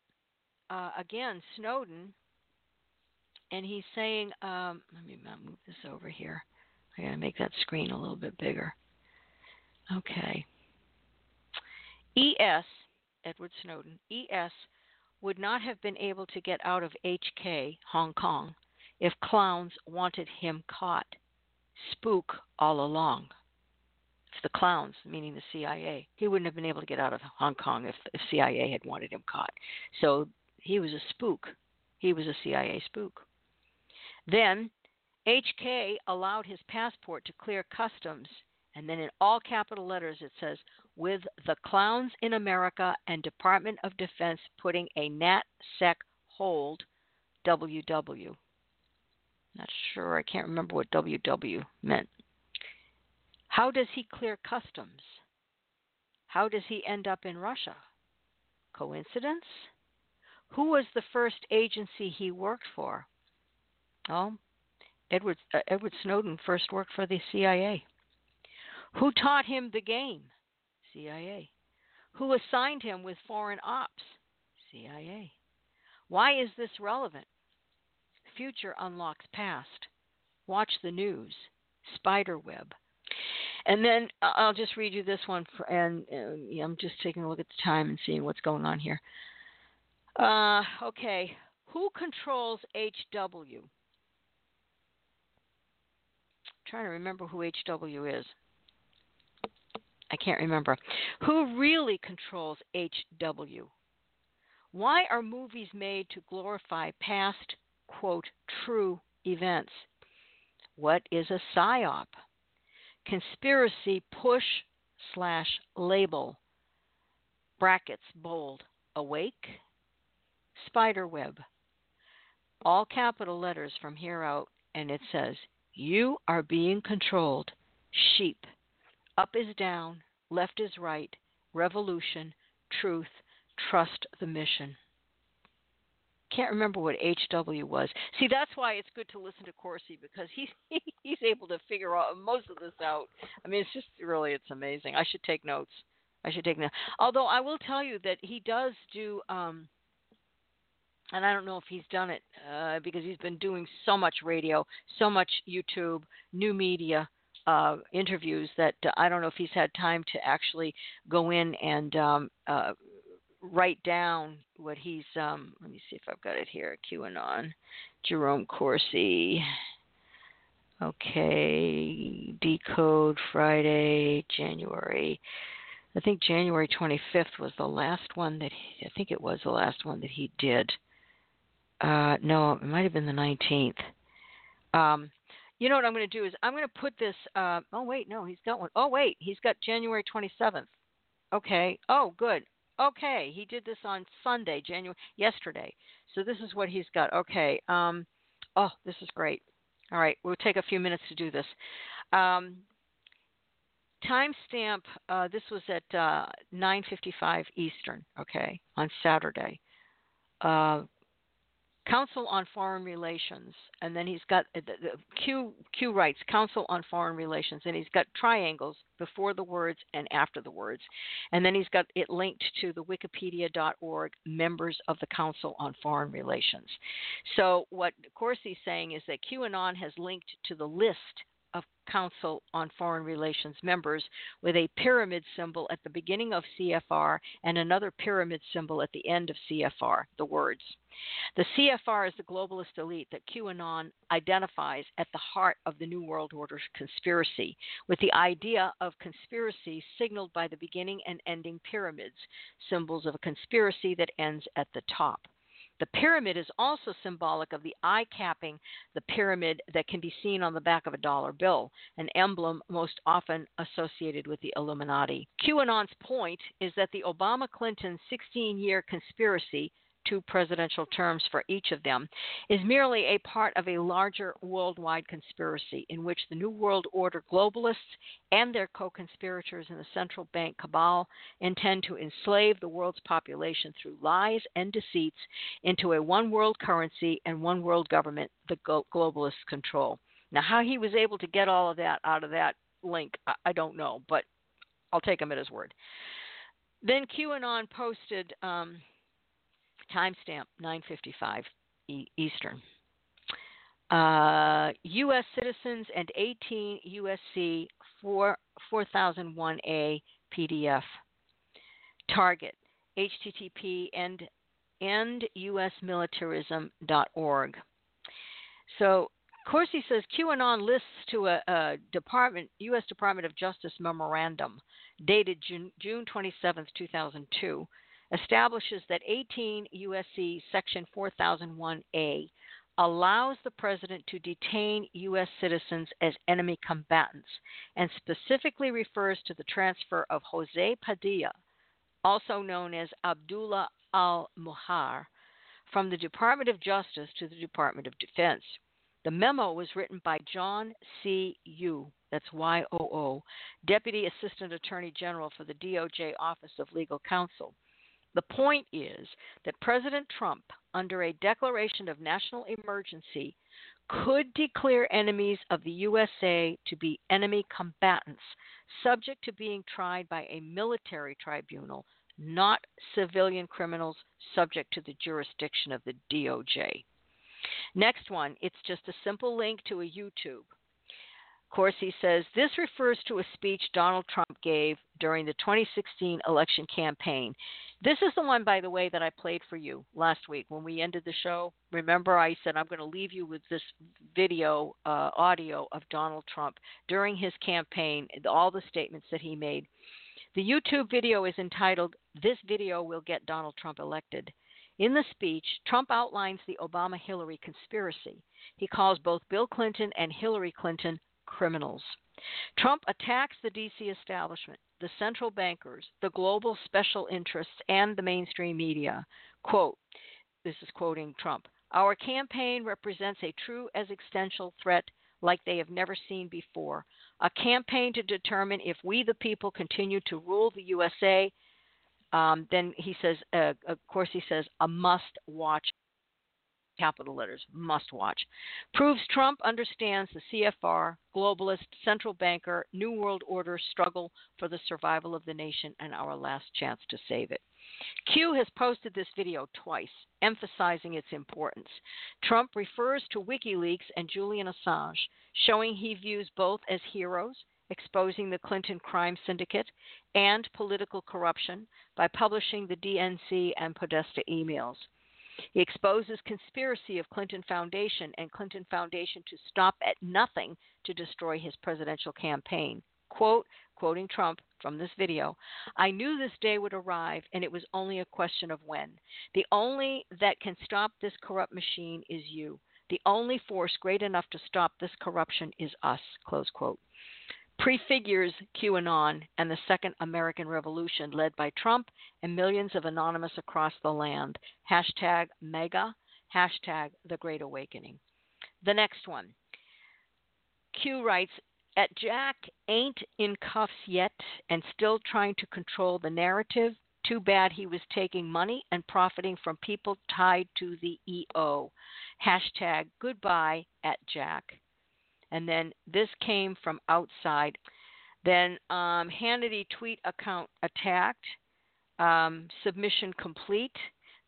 uh, again, Snowden, and he's saying, um, let me move this over here. I got to make that screen a little bit bigger. Okay. ES, Edward Snowden, ES would not have been able to get out of HK, Hong Kong, if clowns wanted him caught. Spook all along. If the clowns, meaning the CIA, he wouldn't have been able to get out of Hong Kong if, if CIA had wanted him caught. So he was a spook. He was a CIA spook. Then HK allowed his passport to clear customs, and then in all capital letters it says, with the clowns in America and Department of Defense putting a NatSec hold WW. Not sure. I can't remember what WW meant. How does he clear customs? How does he end up in Russia? Coincidence? Who was the first agency he worked for? Oh, Edward uh, Edward Snowden first worked for the CIA. Who taught him the game? CIA. Who assigned him with foreign ops? CIA. Why is this relevant? Future unlocks past. Watch the news. Spiderweb. And then uh, I'll just read you this one, for, and, uh, I'm just taking a look at the time and seeing what's going on here. Uh, okay, who controls HW? I'm trying to remember who HW is. I can't remember. Who really controls HW? Why are movies made to glorify past, quote, true events? What is a psyop? Conspiracy push slash label, brackets bold, awake, spiderweb. All capital letters from here out, and it says, You are being controlled. Sheep. Up is down, left is right, revolution, truth, trust the mission. Can't remember what HW was. See, that's why it's good to listen to Corsi because he's he's able to figure most of this out. I mean, it's just really it's amazing. I should take notes. I should take notes. Although I will tell you that he does do um and I don't know if he's done it uh, because he's been doing so much radio, so much YouTube, new media uh, interviews that uh, I don't know if he's had time to actually go in and um, uh, write down what he's. Um, let me see if I've got it here. QAnon, Jerome Corsi. Okay, decode Friday, January. I think January 25th was the last one that he, I think it was the last one that he did. Uh, no, it might have been the 19th. Um, you know what I'm going to do is I'm going to put this. Uh, oh wait, no, he's got one. Oh wait, he's got January 27th. Okay. Oh, good. Okay, he did this on Sunday, January yesterday. So this is what he's got. Okay. Um, oh, this is great. All right, we'll take a few minutes to do this. Um, timestamp. Uh, this was at uh, 9:55 Eastern. Okay, on Saturday. Uh, Council on Foreign Relations, and then he's got uh, the, the Q Q writes Council on Foreign Relations, and he's got triangles before the words and after the words, and then he's got it linked to the Wikipedia.org members of the Council on Foreign Relations. So what Corsi's saying is that QAnon has linked to the list of Council on Foreign Relations members with a pyramid symbol at the beginning of CFR and another pyramid symbol at the end of CFR, the words. The CFR is the globalist elite that QAnon identifies at the heart of the New World Order conspiracy, with the idea of conspiracy signaled by the beginning and ending pyramids, symbols of a conspiracy that ends at the top. The pyramid is also symbolic of the eye capping the pyramid that can be seen on the back of a dollar bill, an emblem most often associated with the Illuminati. QAnon's point is that the Obama Clinton 16 year conspiracy two presidential terms for each of them, is merely a part of a larger worldwide conspiracy in which the New World Order globalists and their co conspirators in the central bank cabal intend to enslave the world's population through lies and deceits into a one world currency and one world government the globalists control. Now, how he was able to get all of that out of that link, I don't know, but I'll take him at his word. Then QAnon posted um, timestamp 9:55 Eastern. Uh, U.S. citizens and 18 USC 4, 4001A PDF. Target http end endusmilitarism.org. So Corsi says QAnon lists to a, a, Department U.S. Department of Justice memorandum dated June, June 27, 2002, establishes that 18 USC Section 4001A allows the president to detain U.S. citizens as enemy combatants and specifically refers to the transfer of Jose Padilla, also known as Abdullah al Muhajir, from the Department of Justice to the Department of Defense. The memo was written by John C. Yoo, that's Y O O, Deputy Assistant Attorney General for the DOJ Office of Legal Counsel. The point is that President Trump, under a declaration of national emergency, could declare enemies of the USA to be enemy combatants, subject to being tried by a military tribunal, not civilian criminals subject to the jurisdiction of the DOJ. Next one, it's just a simple link to a YouTube. Corsi says this refers to a speech Donald Trump gave during the 2016 election campaign. This is the one, by the way, that I played for you last week when we ended the show. Remember, I said I'm going to leave you with this video, uh, audio of Donald Trump during his campaign, all the statements that he made. The YouTube video is entitled, This Video Will Get Donald Trump Elected. In the speech, Trump outlines the Obama Hillary conspiracy. He calls both Bill Clinton and Hillary Clinton criminals. Trump attacks the D.C. establishment, the central bankers, the global special interests, and the mainstream media. Quote, this is quoting Trump Our campaign represents a true existential threat like they have never seen before. A campaign to determine if we, the people, continue to rule the USA. Um, then he says, uh, of course, he says, a must watch capital letters, must watch, proves Trump understands the CFR, globalist, central banker, New World Order struggle for the survival of the nation and our last chance to save it. Q has posted this video twice, emphasizing its importance. Trump refers to WikiLeaks and Julian Assange, showing he views both as heroes, exposing the Clinton crime syndicate and political corruption by publishing the DNC and Podesta emails. He exposes conspiracy of Clinton Foundation and Clinton Foundation to stop at nothing to destroy his presidential campaign. Quote, quoting Trump from this video, I knew this day would arrive and it was only a question of when. The only that can stop this corrupt machine is you. The only force great enough to stop this corruption is us. Close quote prefigures QAnon and the Second American Revolution led by Trump and millions of anonymous across the land. Hashtag MAGA, hashtag The Great Awakening. The next one. Q writes, at Jack ain't in cuffs yet and still trying to control the narrative. Too bad he was taking money and profiting from people tied to the EO. Hashtag goodbye at Jack and then this came from outside. Then um, Hannity tweet account attacked, um, submission complete.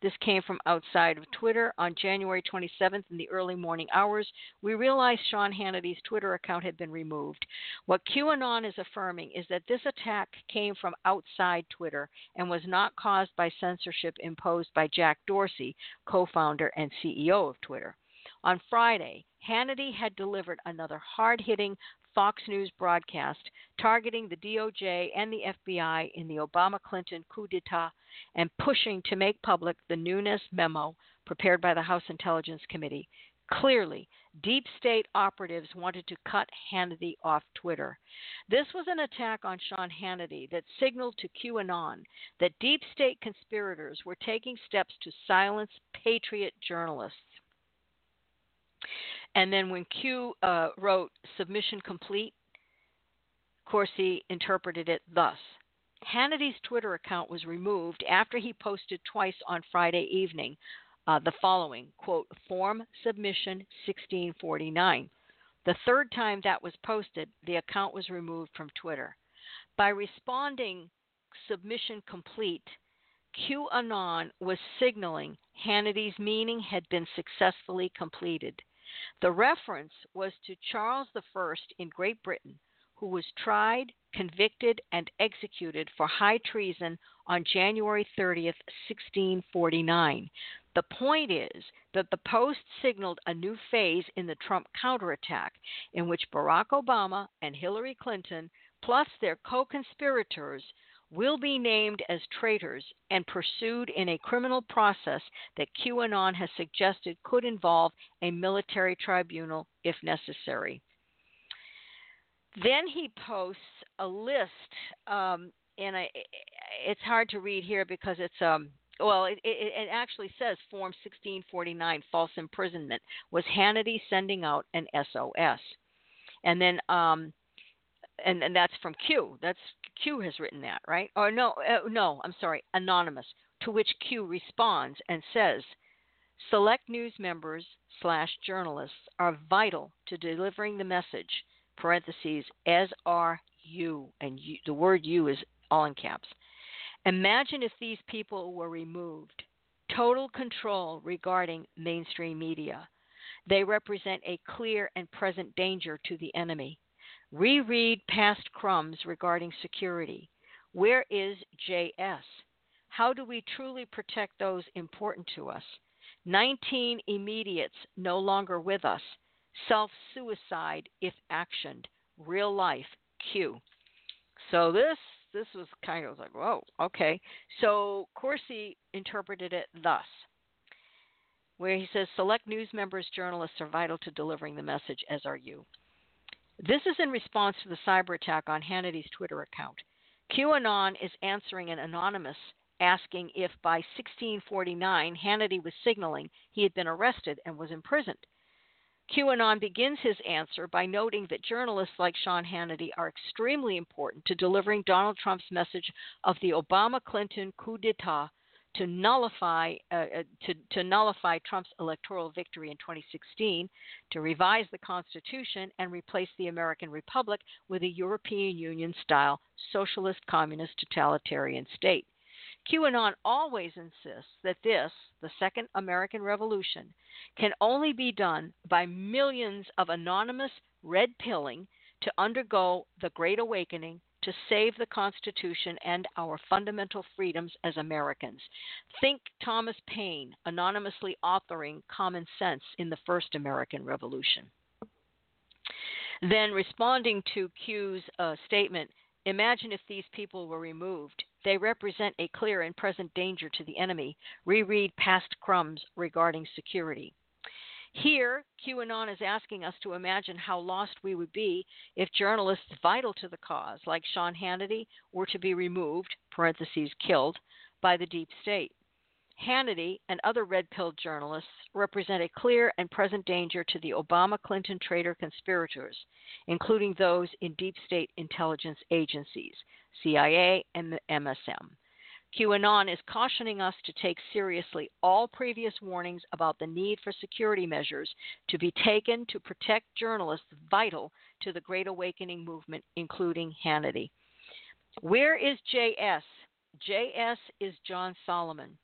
This came from outside of Twitter on January 27th in the early morning hours. We realized Sean Hannity's Twitter account had been removed. What QAnon is affirming is that this attack came from outside Twitter and was not caused by censorship imposed by Jack Dorsey, co founder and CEO of Twitter. On Friday, Hannity had delivered another hard hitting Fox News broadcast targeting the DOJ and the FBI in the Obama Clinton coup d'etat and pushing to make public the Nunes memo prepared by the House Intelligence Committee. Clearly, deep state operatives wanted to cut Hannity off Twitter. This was an attack on Sean Hannity that signaled to QAnon that deep state conspirators were taking steps to silence patriot journalists. And then when Q uh, wrote submission complete, Corsi interpreted it thus Hannity's Twitter account was removed after he posted twice on Friday evening uh, the following quote, Form Submission 1649. The third time that was posted, the account was removed from Twitter. By responding submission complete, QAnon was signaling Hannity's meaning had been successfully completed. The reference was to Charles I in Great Britain, who was tried, convicted, and executed for high treason on January 30th, 1649. The point is that the post signaled a new phase in the Trump counterattack, in which Barack Obama and Hillary Clinton, plus their co conspirators, will be named as traitors and pursued in a criminal process that QAnon has suggested could involve a military tribunal if necessary. Then he posts a list, um, and I, it's hard to read here because it's um, well, it, it, it actually says Form 1649, false imprisonment, was Hannity sending out an SOS, and then um, and and that's from Q. That's Q has written that, right? Or no, uh, no, I'm sorry, anonymous. To which Q responds and says, "Select news members slash journalists are vital to delivering the message." Parentheses as are you, and you, the word "you" is all in caps. Imagine if these people were removed. Total control regarding mainstream media. They represent a clear and present danger to the enemy. Reread past crumbs regarding security. Where is JS? How do we truly protect those important to us? 19 immediates no longer with us. Self suicide if actioned. Real life Q. So this this was kind of like, whoa, okay. So Corsi interpreted it thus, where he says, select news members, journalists are vital to delivering the message, as are you. This is in response to the cyber attack on Hannity's Twitter account. QAnon is answering an anonymous asking if by 1649 Hannity was signaling he had been arrested and was imprisoned. QAnon begins his answer by noting that journalists like Sean Hannity are extremely important to delivering Donald Trump's message of the Obama Clinton coup d'etat to nullify uh, uh, to, to nullify Trump's electoral victory in 2016, to revise the Constitution and replace the American Republic with a European Union style socialist communist totalitarian state. QAnon always insists that this, the Second American Revolution, can only be done by millions of anonymous red pilling to undergo the Great Awakening to save the Constitution and our fundamental freedoms as Americans. Think Thomas Paine anonymously authoring Common Sense in the First American Revolution. Then, responding to Q's uh, statement, imagine if these people were removed. They represent a clear and present danger to the enemy. Reread past crumbs regarding security. Here, QAnon is asking us to imagine how lost we would be if journalists vital to the cause, like Sean Hannity, were to be removed, parentheses, killed, by the deep state. Hannity and other red pilled journalists represent a clear and present danger to the Obama Clinton traitor conspirators, including those in deep state intelligence agencies, CIA and MSM. QAnon is cautioning us to take seriously all previous warnings about the need for security measures to be taken to protect journalists vital to the Great Awakening movement, including Hannity. Where is JS? JS is John Solomon.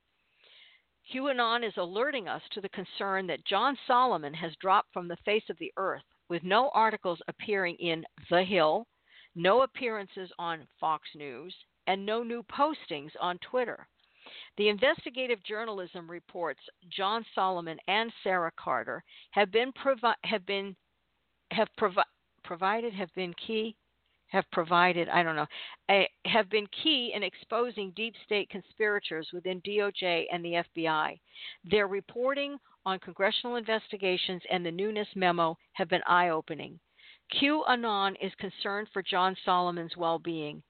QAnon is alerting us to the concern that John Solomon has dropped from the face of the earth with no articles appearing in The Hill, no appearances on Fox News, and no new postings on Twitter. The investigative journalism reports John Solomon and Sara Carter have been provi- have been have provi- provided have been key have provided I don't know uh, have been key in exposing deep state conspirators within DOJ and the FBI. Their reporting on congressional investigations and the Nunes memo have been eye-opening. QAnon is concerned for John Solomon's well-being.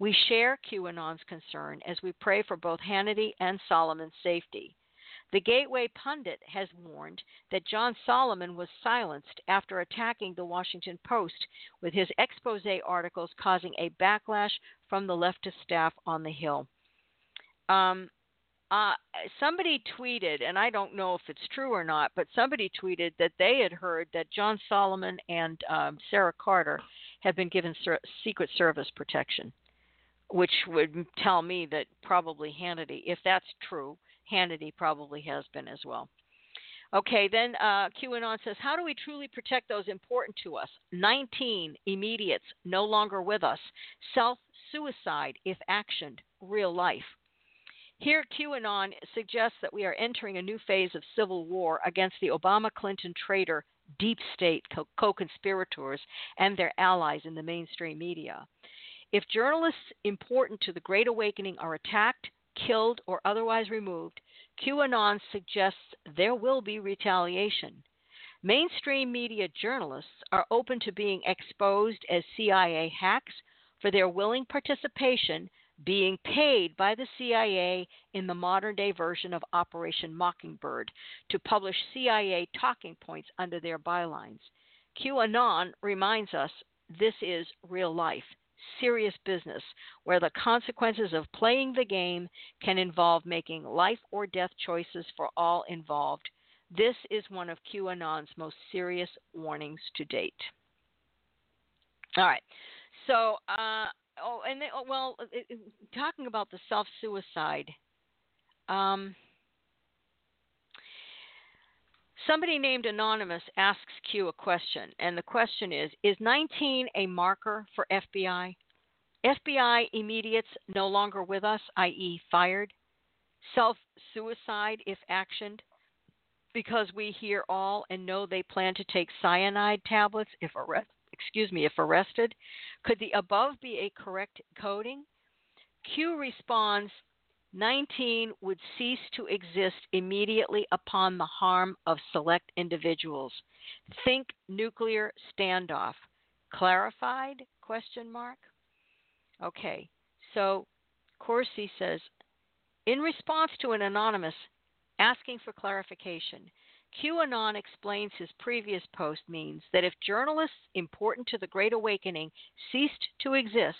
We share QAnon's concern as we pray for both Hannity and Solomon's safety. The Gateway Pundit has warned that John Solomon was silenced after attacking the Washington Post with his expose articles causing a backlash from the leftist staff on the Hill. Um, uh, somebody tweeted, and I don't know if it's true or not, but somebody tweeted that they had heard that John Solomon and um, Sara Carter have been given ser- Secret Service protection which would tell me that probably Hannity, if that's true, Hannity probably has been as well. Okay, then uh, QAnon says, How do we truly protect those important to us? 19 immediates no longer with us. Self suicide, if actioned, real life. Here, QAnon suggests that we are entering a new phase of civil war against the Obama Clinton traitor deep state co conspirators and their allies in the mainstream media. If journalists important to the Great Awakening are attacked, killed, or otherwise removed, QAnon suggests there will be retaliation. Mainstream media journalists are open to being exposed as CIA hacks for their willing participation, being paid by the CIA in the modern day version of Operation Mockingbird to publish CIA talking points under their bylines. QAnon reminds us this is real life, serious business, where the consequences of playing the game can involve making life or death choices for all involved. This is one of QAnon's most serious warnings to date. All right. So, uh, oh, and they, oh, well, it, it, talking about the self suicide. Um, somebody named Anonymous asks Q a question, and the question is Is 19 a marker for FBI? FBI immediates no longer with us, i.e., fired. Self suicide if actioned, because we hear all and know they plan to take cyanide tablets if arrested excuse me, if arrested. Could the above be a correct coding? Q responds 19 would cease to exist immediately upon the harm of select individuals. Think nuclear standoff. Clarified? Question mark. Okay. So Corsi says in response to an anonymous asking for clarification, QAnon explains his previous post means that if journalists important to the Great Awakening ceased to exist,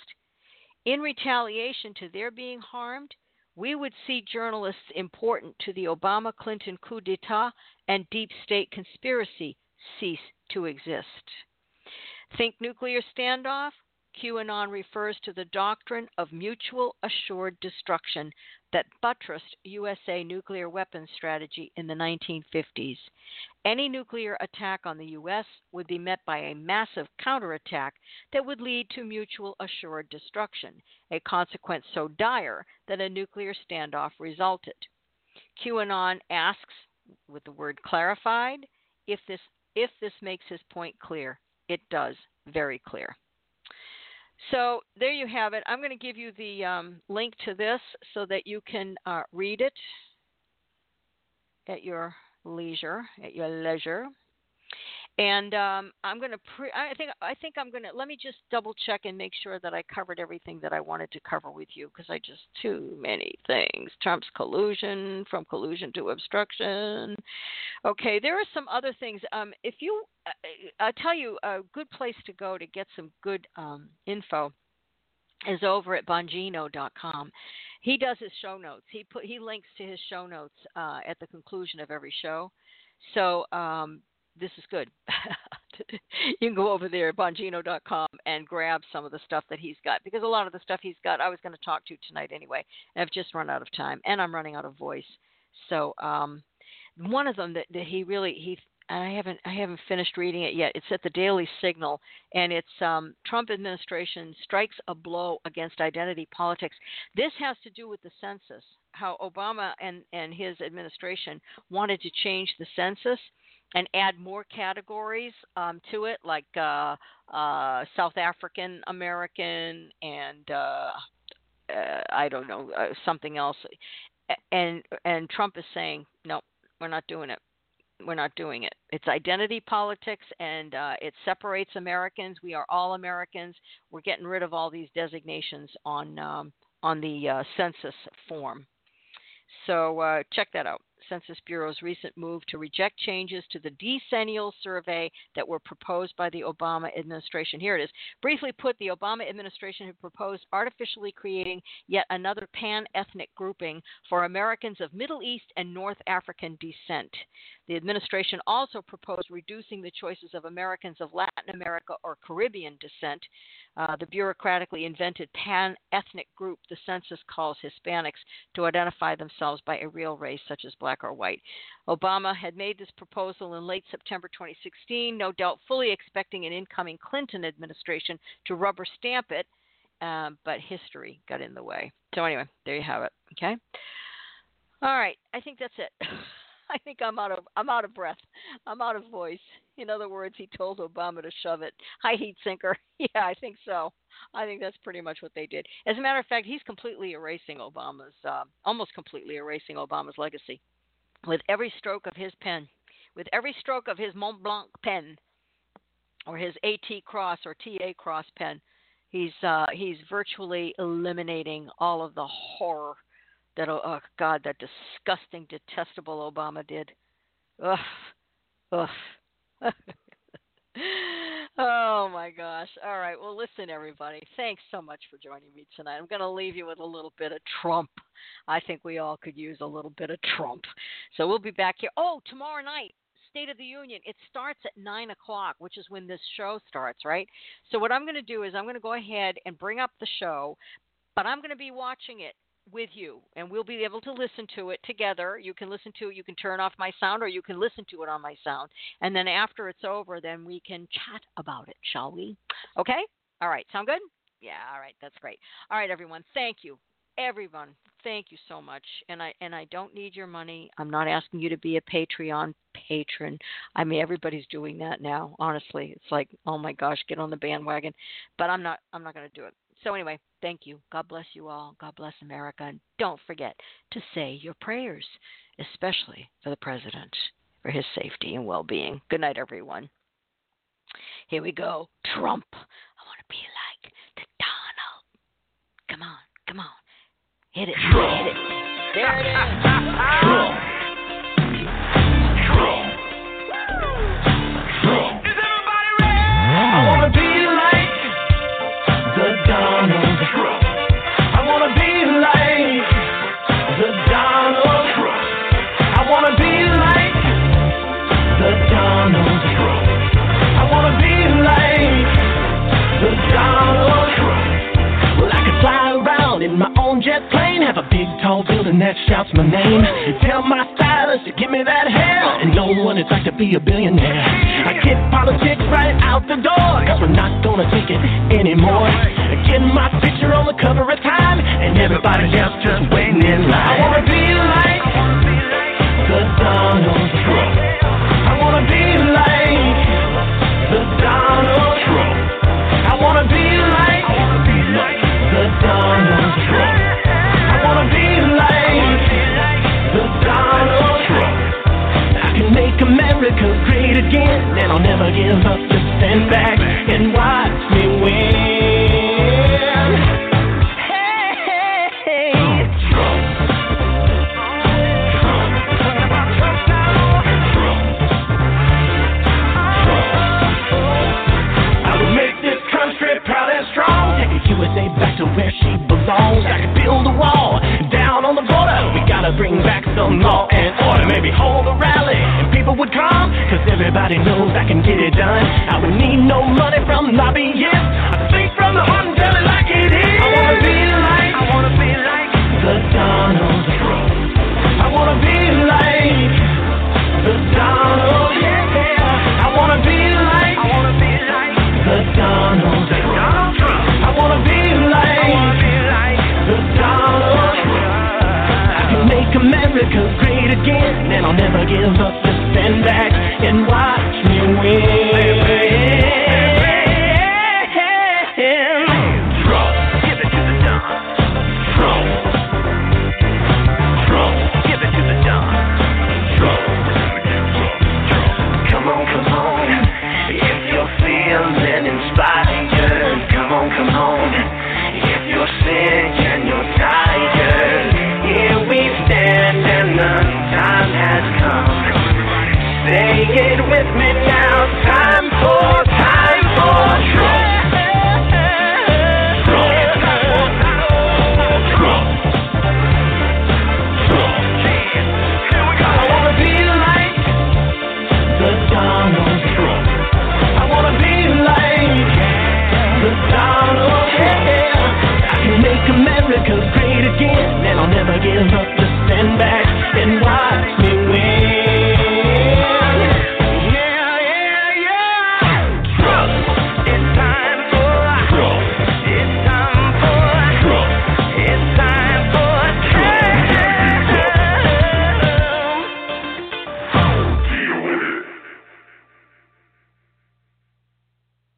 in retaliation to their being harmed, we would see journalists important to the Obama Clinton coup d'etat and deep state conspiracy cease to exist. Think nuclear standoff? QAnon refers to the doctrine of mutual assured destruction that buttressed USA nuclear weapons strategy in the 1950s. Any nuclear attack on the U.S. would be met by a massive counterattack that would lead to mutual assured destruction, a consequence so dire that a nuclear standoff resulted. QAnon asks, with the word clarified, if this, if this makes his point clear. It does, very clear. So there you have it. I'm going to give you the um, link to this so that you can uh, read it at your leisure. At your leisure. And um, I'm going to. Pre- I think. I think I'm going to. Let me just double check and make sure that I covered everything that I wanted to cover with you because I just too many things. Trump's collusion, from collusion to obstruction. Okay, there are some other things. Um, if you, uh, I'll tell you a good place to go to get some good um, info is over at bongino.com. He does his show notes. He put he links to his show notes uh, at the conclusion of every show. So um, this is good. you can go over there bongino.com and grab some of the stuff that he's got because a lot of the stuff he's got I was going to talk to tonight anyway. I've just run out of time and I'm running out of voice. So um, one of them that, that he really he I haven't I haven't finished reading it yet. It's at the Daily Signal, and it's um, Trump administration strikes a blow against identity politics. This has to do with the census. How Obama and and his administration wanted to change the census and add more categories um, to it, like uh, uh, South African American and uh, uh, I don't know uh, something else. And and Trump is saying no, we're not doing it. We're not doing it. It's identity politics, and uh, it separates Americans. We are all Americans. We're getting rid of all these designations on um, on the census form. So check that out. Census Bureau's recent move to reject changes to the decennial survey that were proposed by the Obama administration. Here it is. Briefly put, the Obama administration had proposed artificially creating yet another pan ethnic grouping for Americans of Middle East and North African descent. The administration also proposed reducing the choices of Americans of Latin America or Caribbean descent. Uh, the bureaucratically invented pan ethnic group the census calls Hispanics to identify themselves by a real race such as black or white. Obama had made this proposal in late September 2016, no doubt fully expecting an incoming Clinton administration to rubber stamp it, um, but history got in the way. So, anyway, there you have it. Okay. All right. I think that's it. I think I'm out of I'm out of breath. I'm out of voice. In other words, he told Obama to shove it. High heat sinker. Yeah, I think so. I think that's pretty much what they did. As a matter of fact, he's completely erasing Obama's, uh, almost completely erasing Obama's legacy, with every stroke of his pen, with every stroke of his Mont Blanc pen, or his AT Cross or TA Cross pen. He's uh, he's virtually eliminating all of the horror that oh, oh God that disgusting detestable Obama did. Ugh, ugh. oh my gosh. All right. Well, listen, everybody. Thanks so much for joining me tonight. I'm going to leave you with a little bit of Trump. I think we all could use a little bit of Trump. So we'll be back here. Oh, tomorrow night. State of the Union. It starts at 9 o'clock, which is when this show starts, right? So, what I'm going to do is I'm going to go ahead and bring up the show, but I'm going to be watching it with you and we'll be able to listen to it together. You can listen to it, you can turn off my sound or you can listen to it on my sound. And then after it's over, then we can chat about it, shall we? Okay? All right. Sound good? Yeah, all right. That's great. All right, everyone. Thank you. Everyone, thank you so much. And I and I don't need your money. I'm not asking you to be a Patreon patron. I mean everybody's doing that now, honestly. It's like, "Oh my gosh, get on the bandwagon." But I'm not I'm not going to do it. So, anyway, thank you. God bless you all. God bless America. And don't forget to say your prayers, especially for the president, for his safety and well being. Good night, everyone. Here we go. Trump. I want to be like the Donald. Come on, come on. Hit it. Trump. Hit it. There it is. Trump. a big tall building that shouts my name. Tell my stylist to give me that hair, and know what it's like to be a billionaire. I get politics right out the door, cause we're not gonna take it anymore. Getting my picture on the cover of Time, and everybody else just waiting in line. I wanna be like the Donald Trump. I wanna be like the Donald Trump. I wanna be Again, and I'll never give up. Just stand back and watch me win. Hey, hey, hey. I will make this country proud and strong. Take the USA back to where she belongs. I could build a wall bring back some law and order. Maybe hold a rally and people would come. Cause everybody knows I can get it done. I would need no money from lobbyists. I think from the heart and tell it like it is. I wanna be like, I wanna be like the Donald Trump. I wanna be like the Donald. Yeah. I wanna be like, I wanna be like the Donald Trump. again, and I'll never give up. Just stand back and watch me win.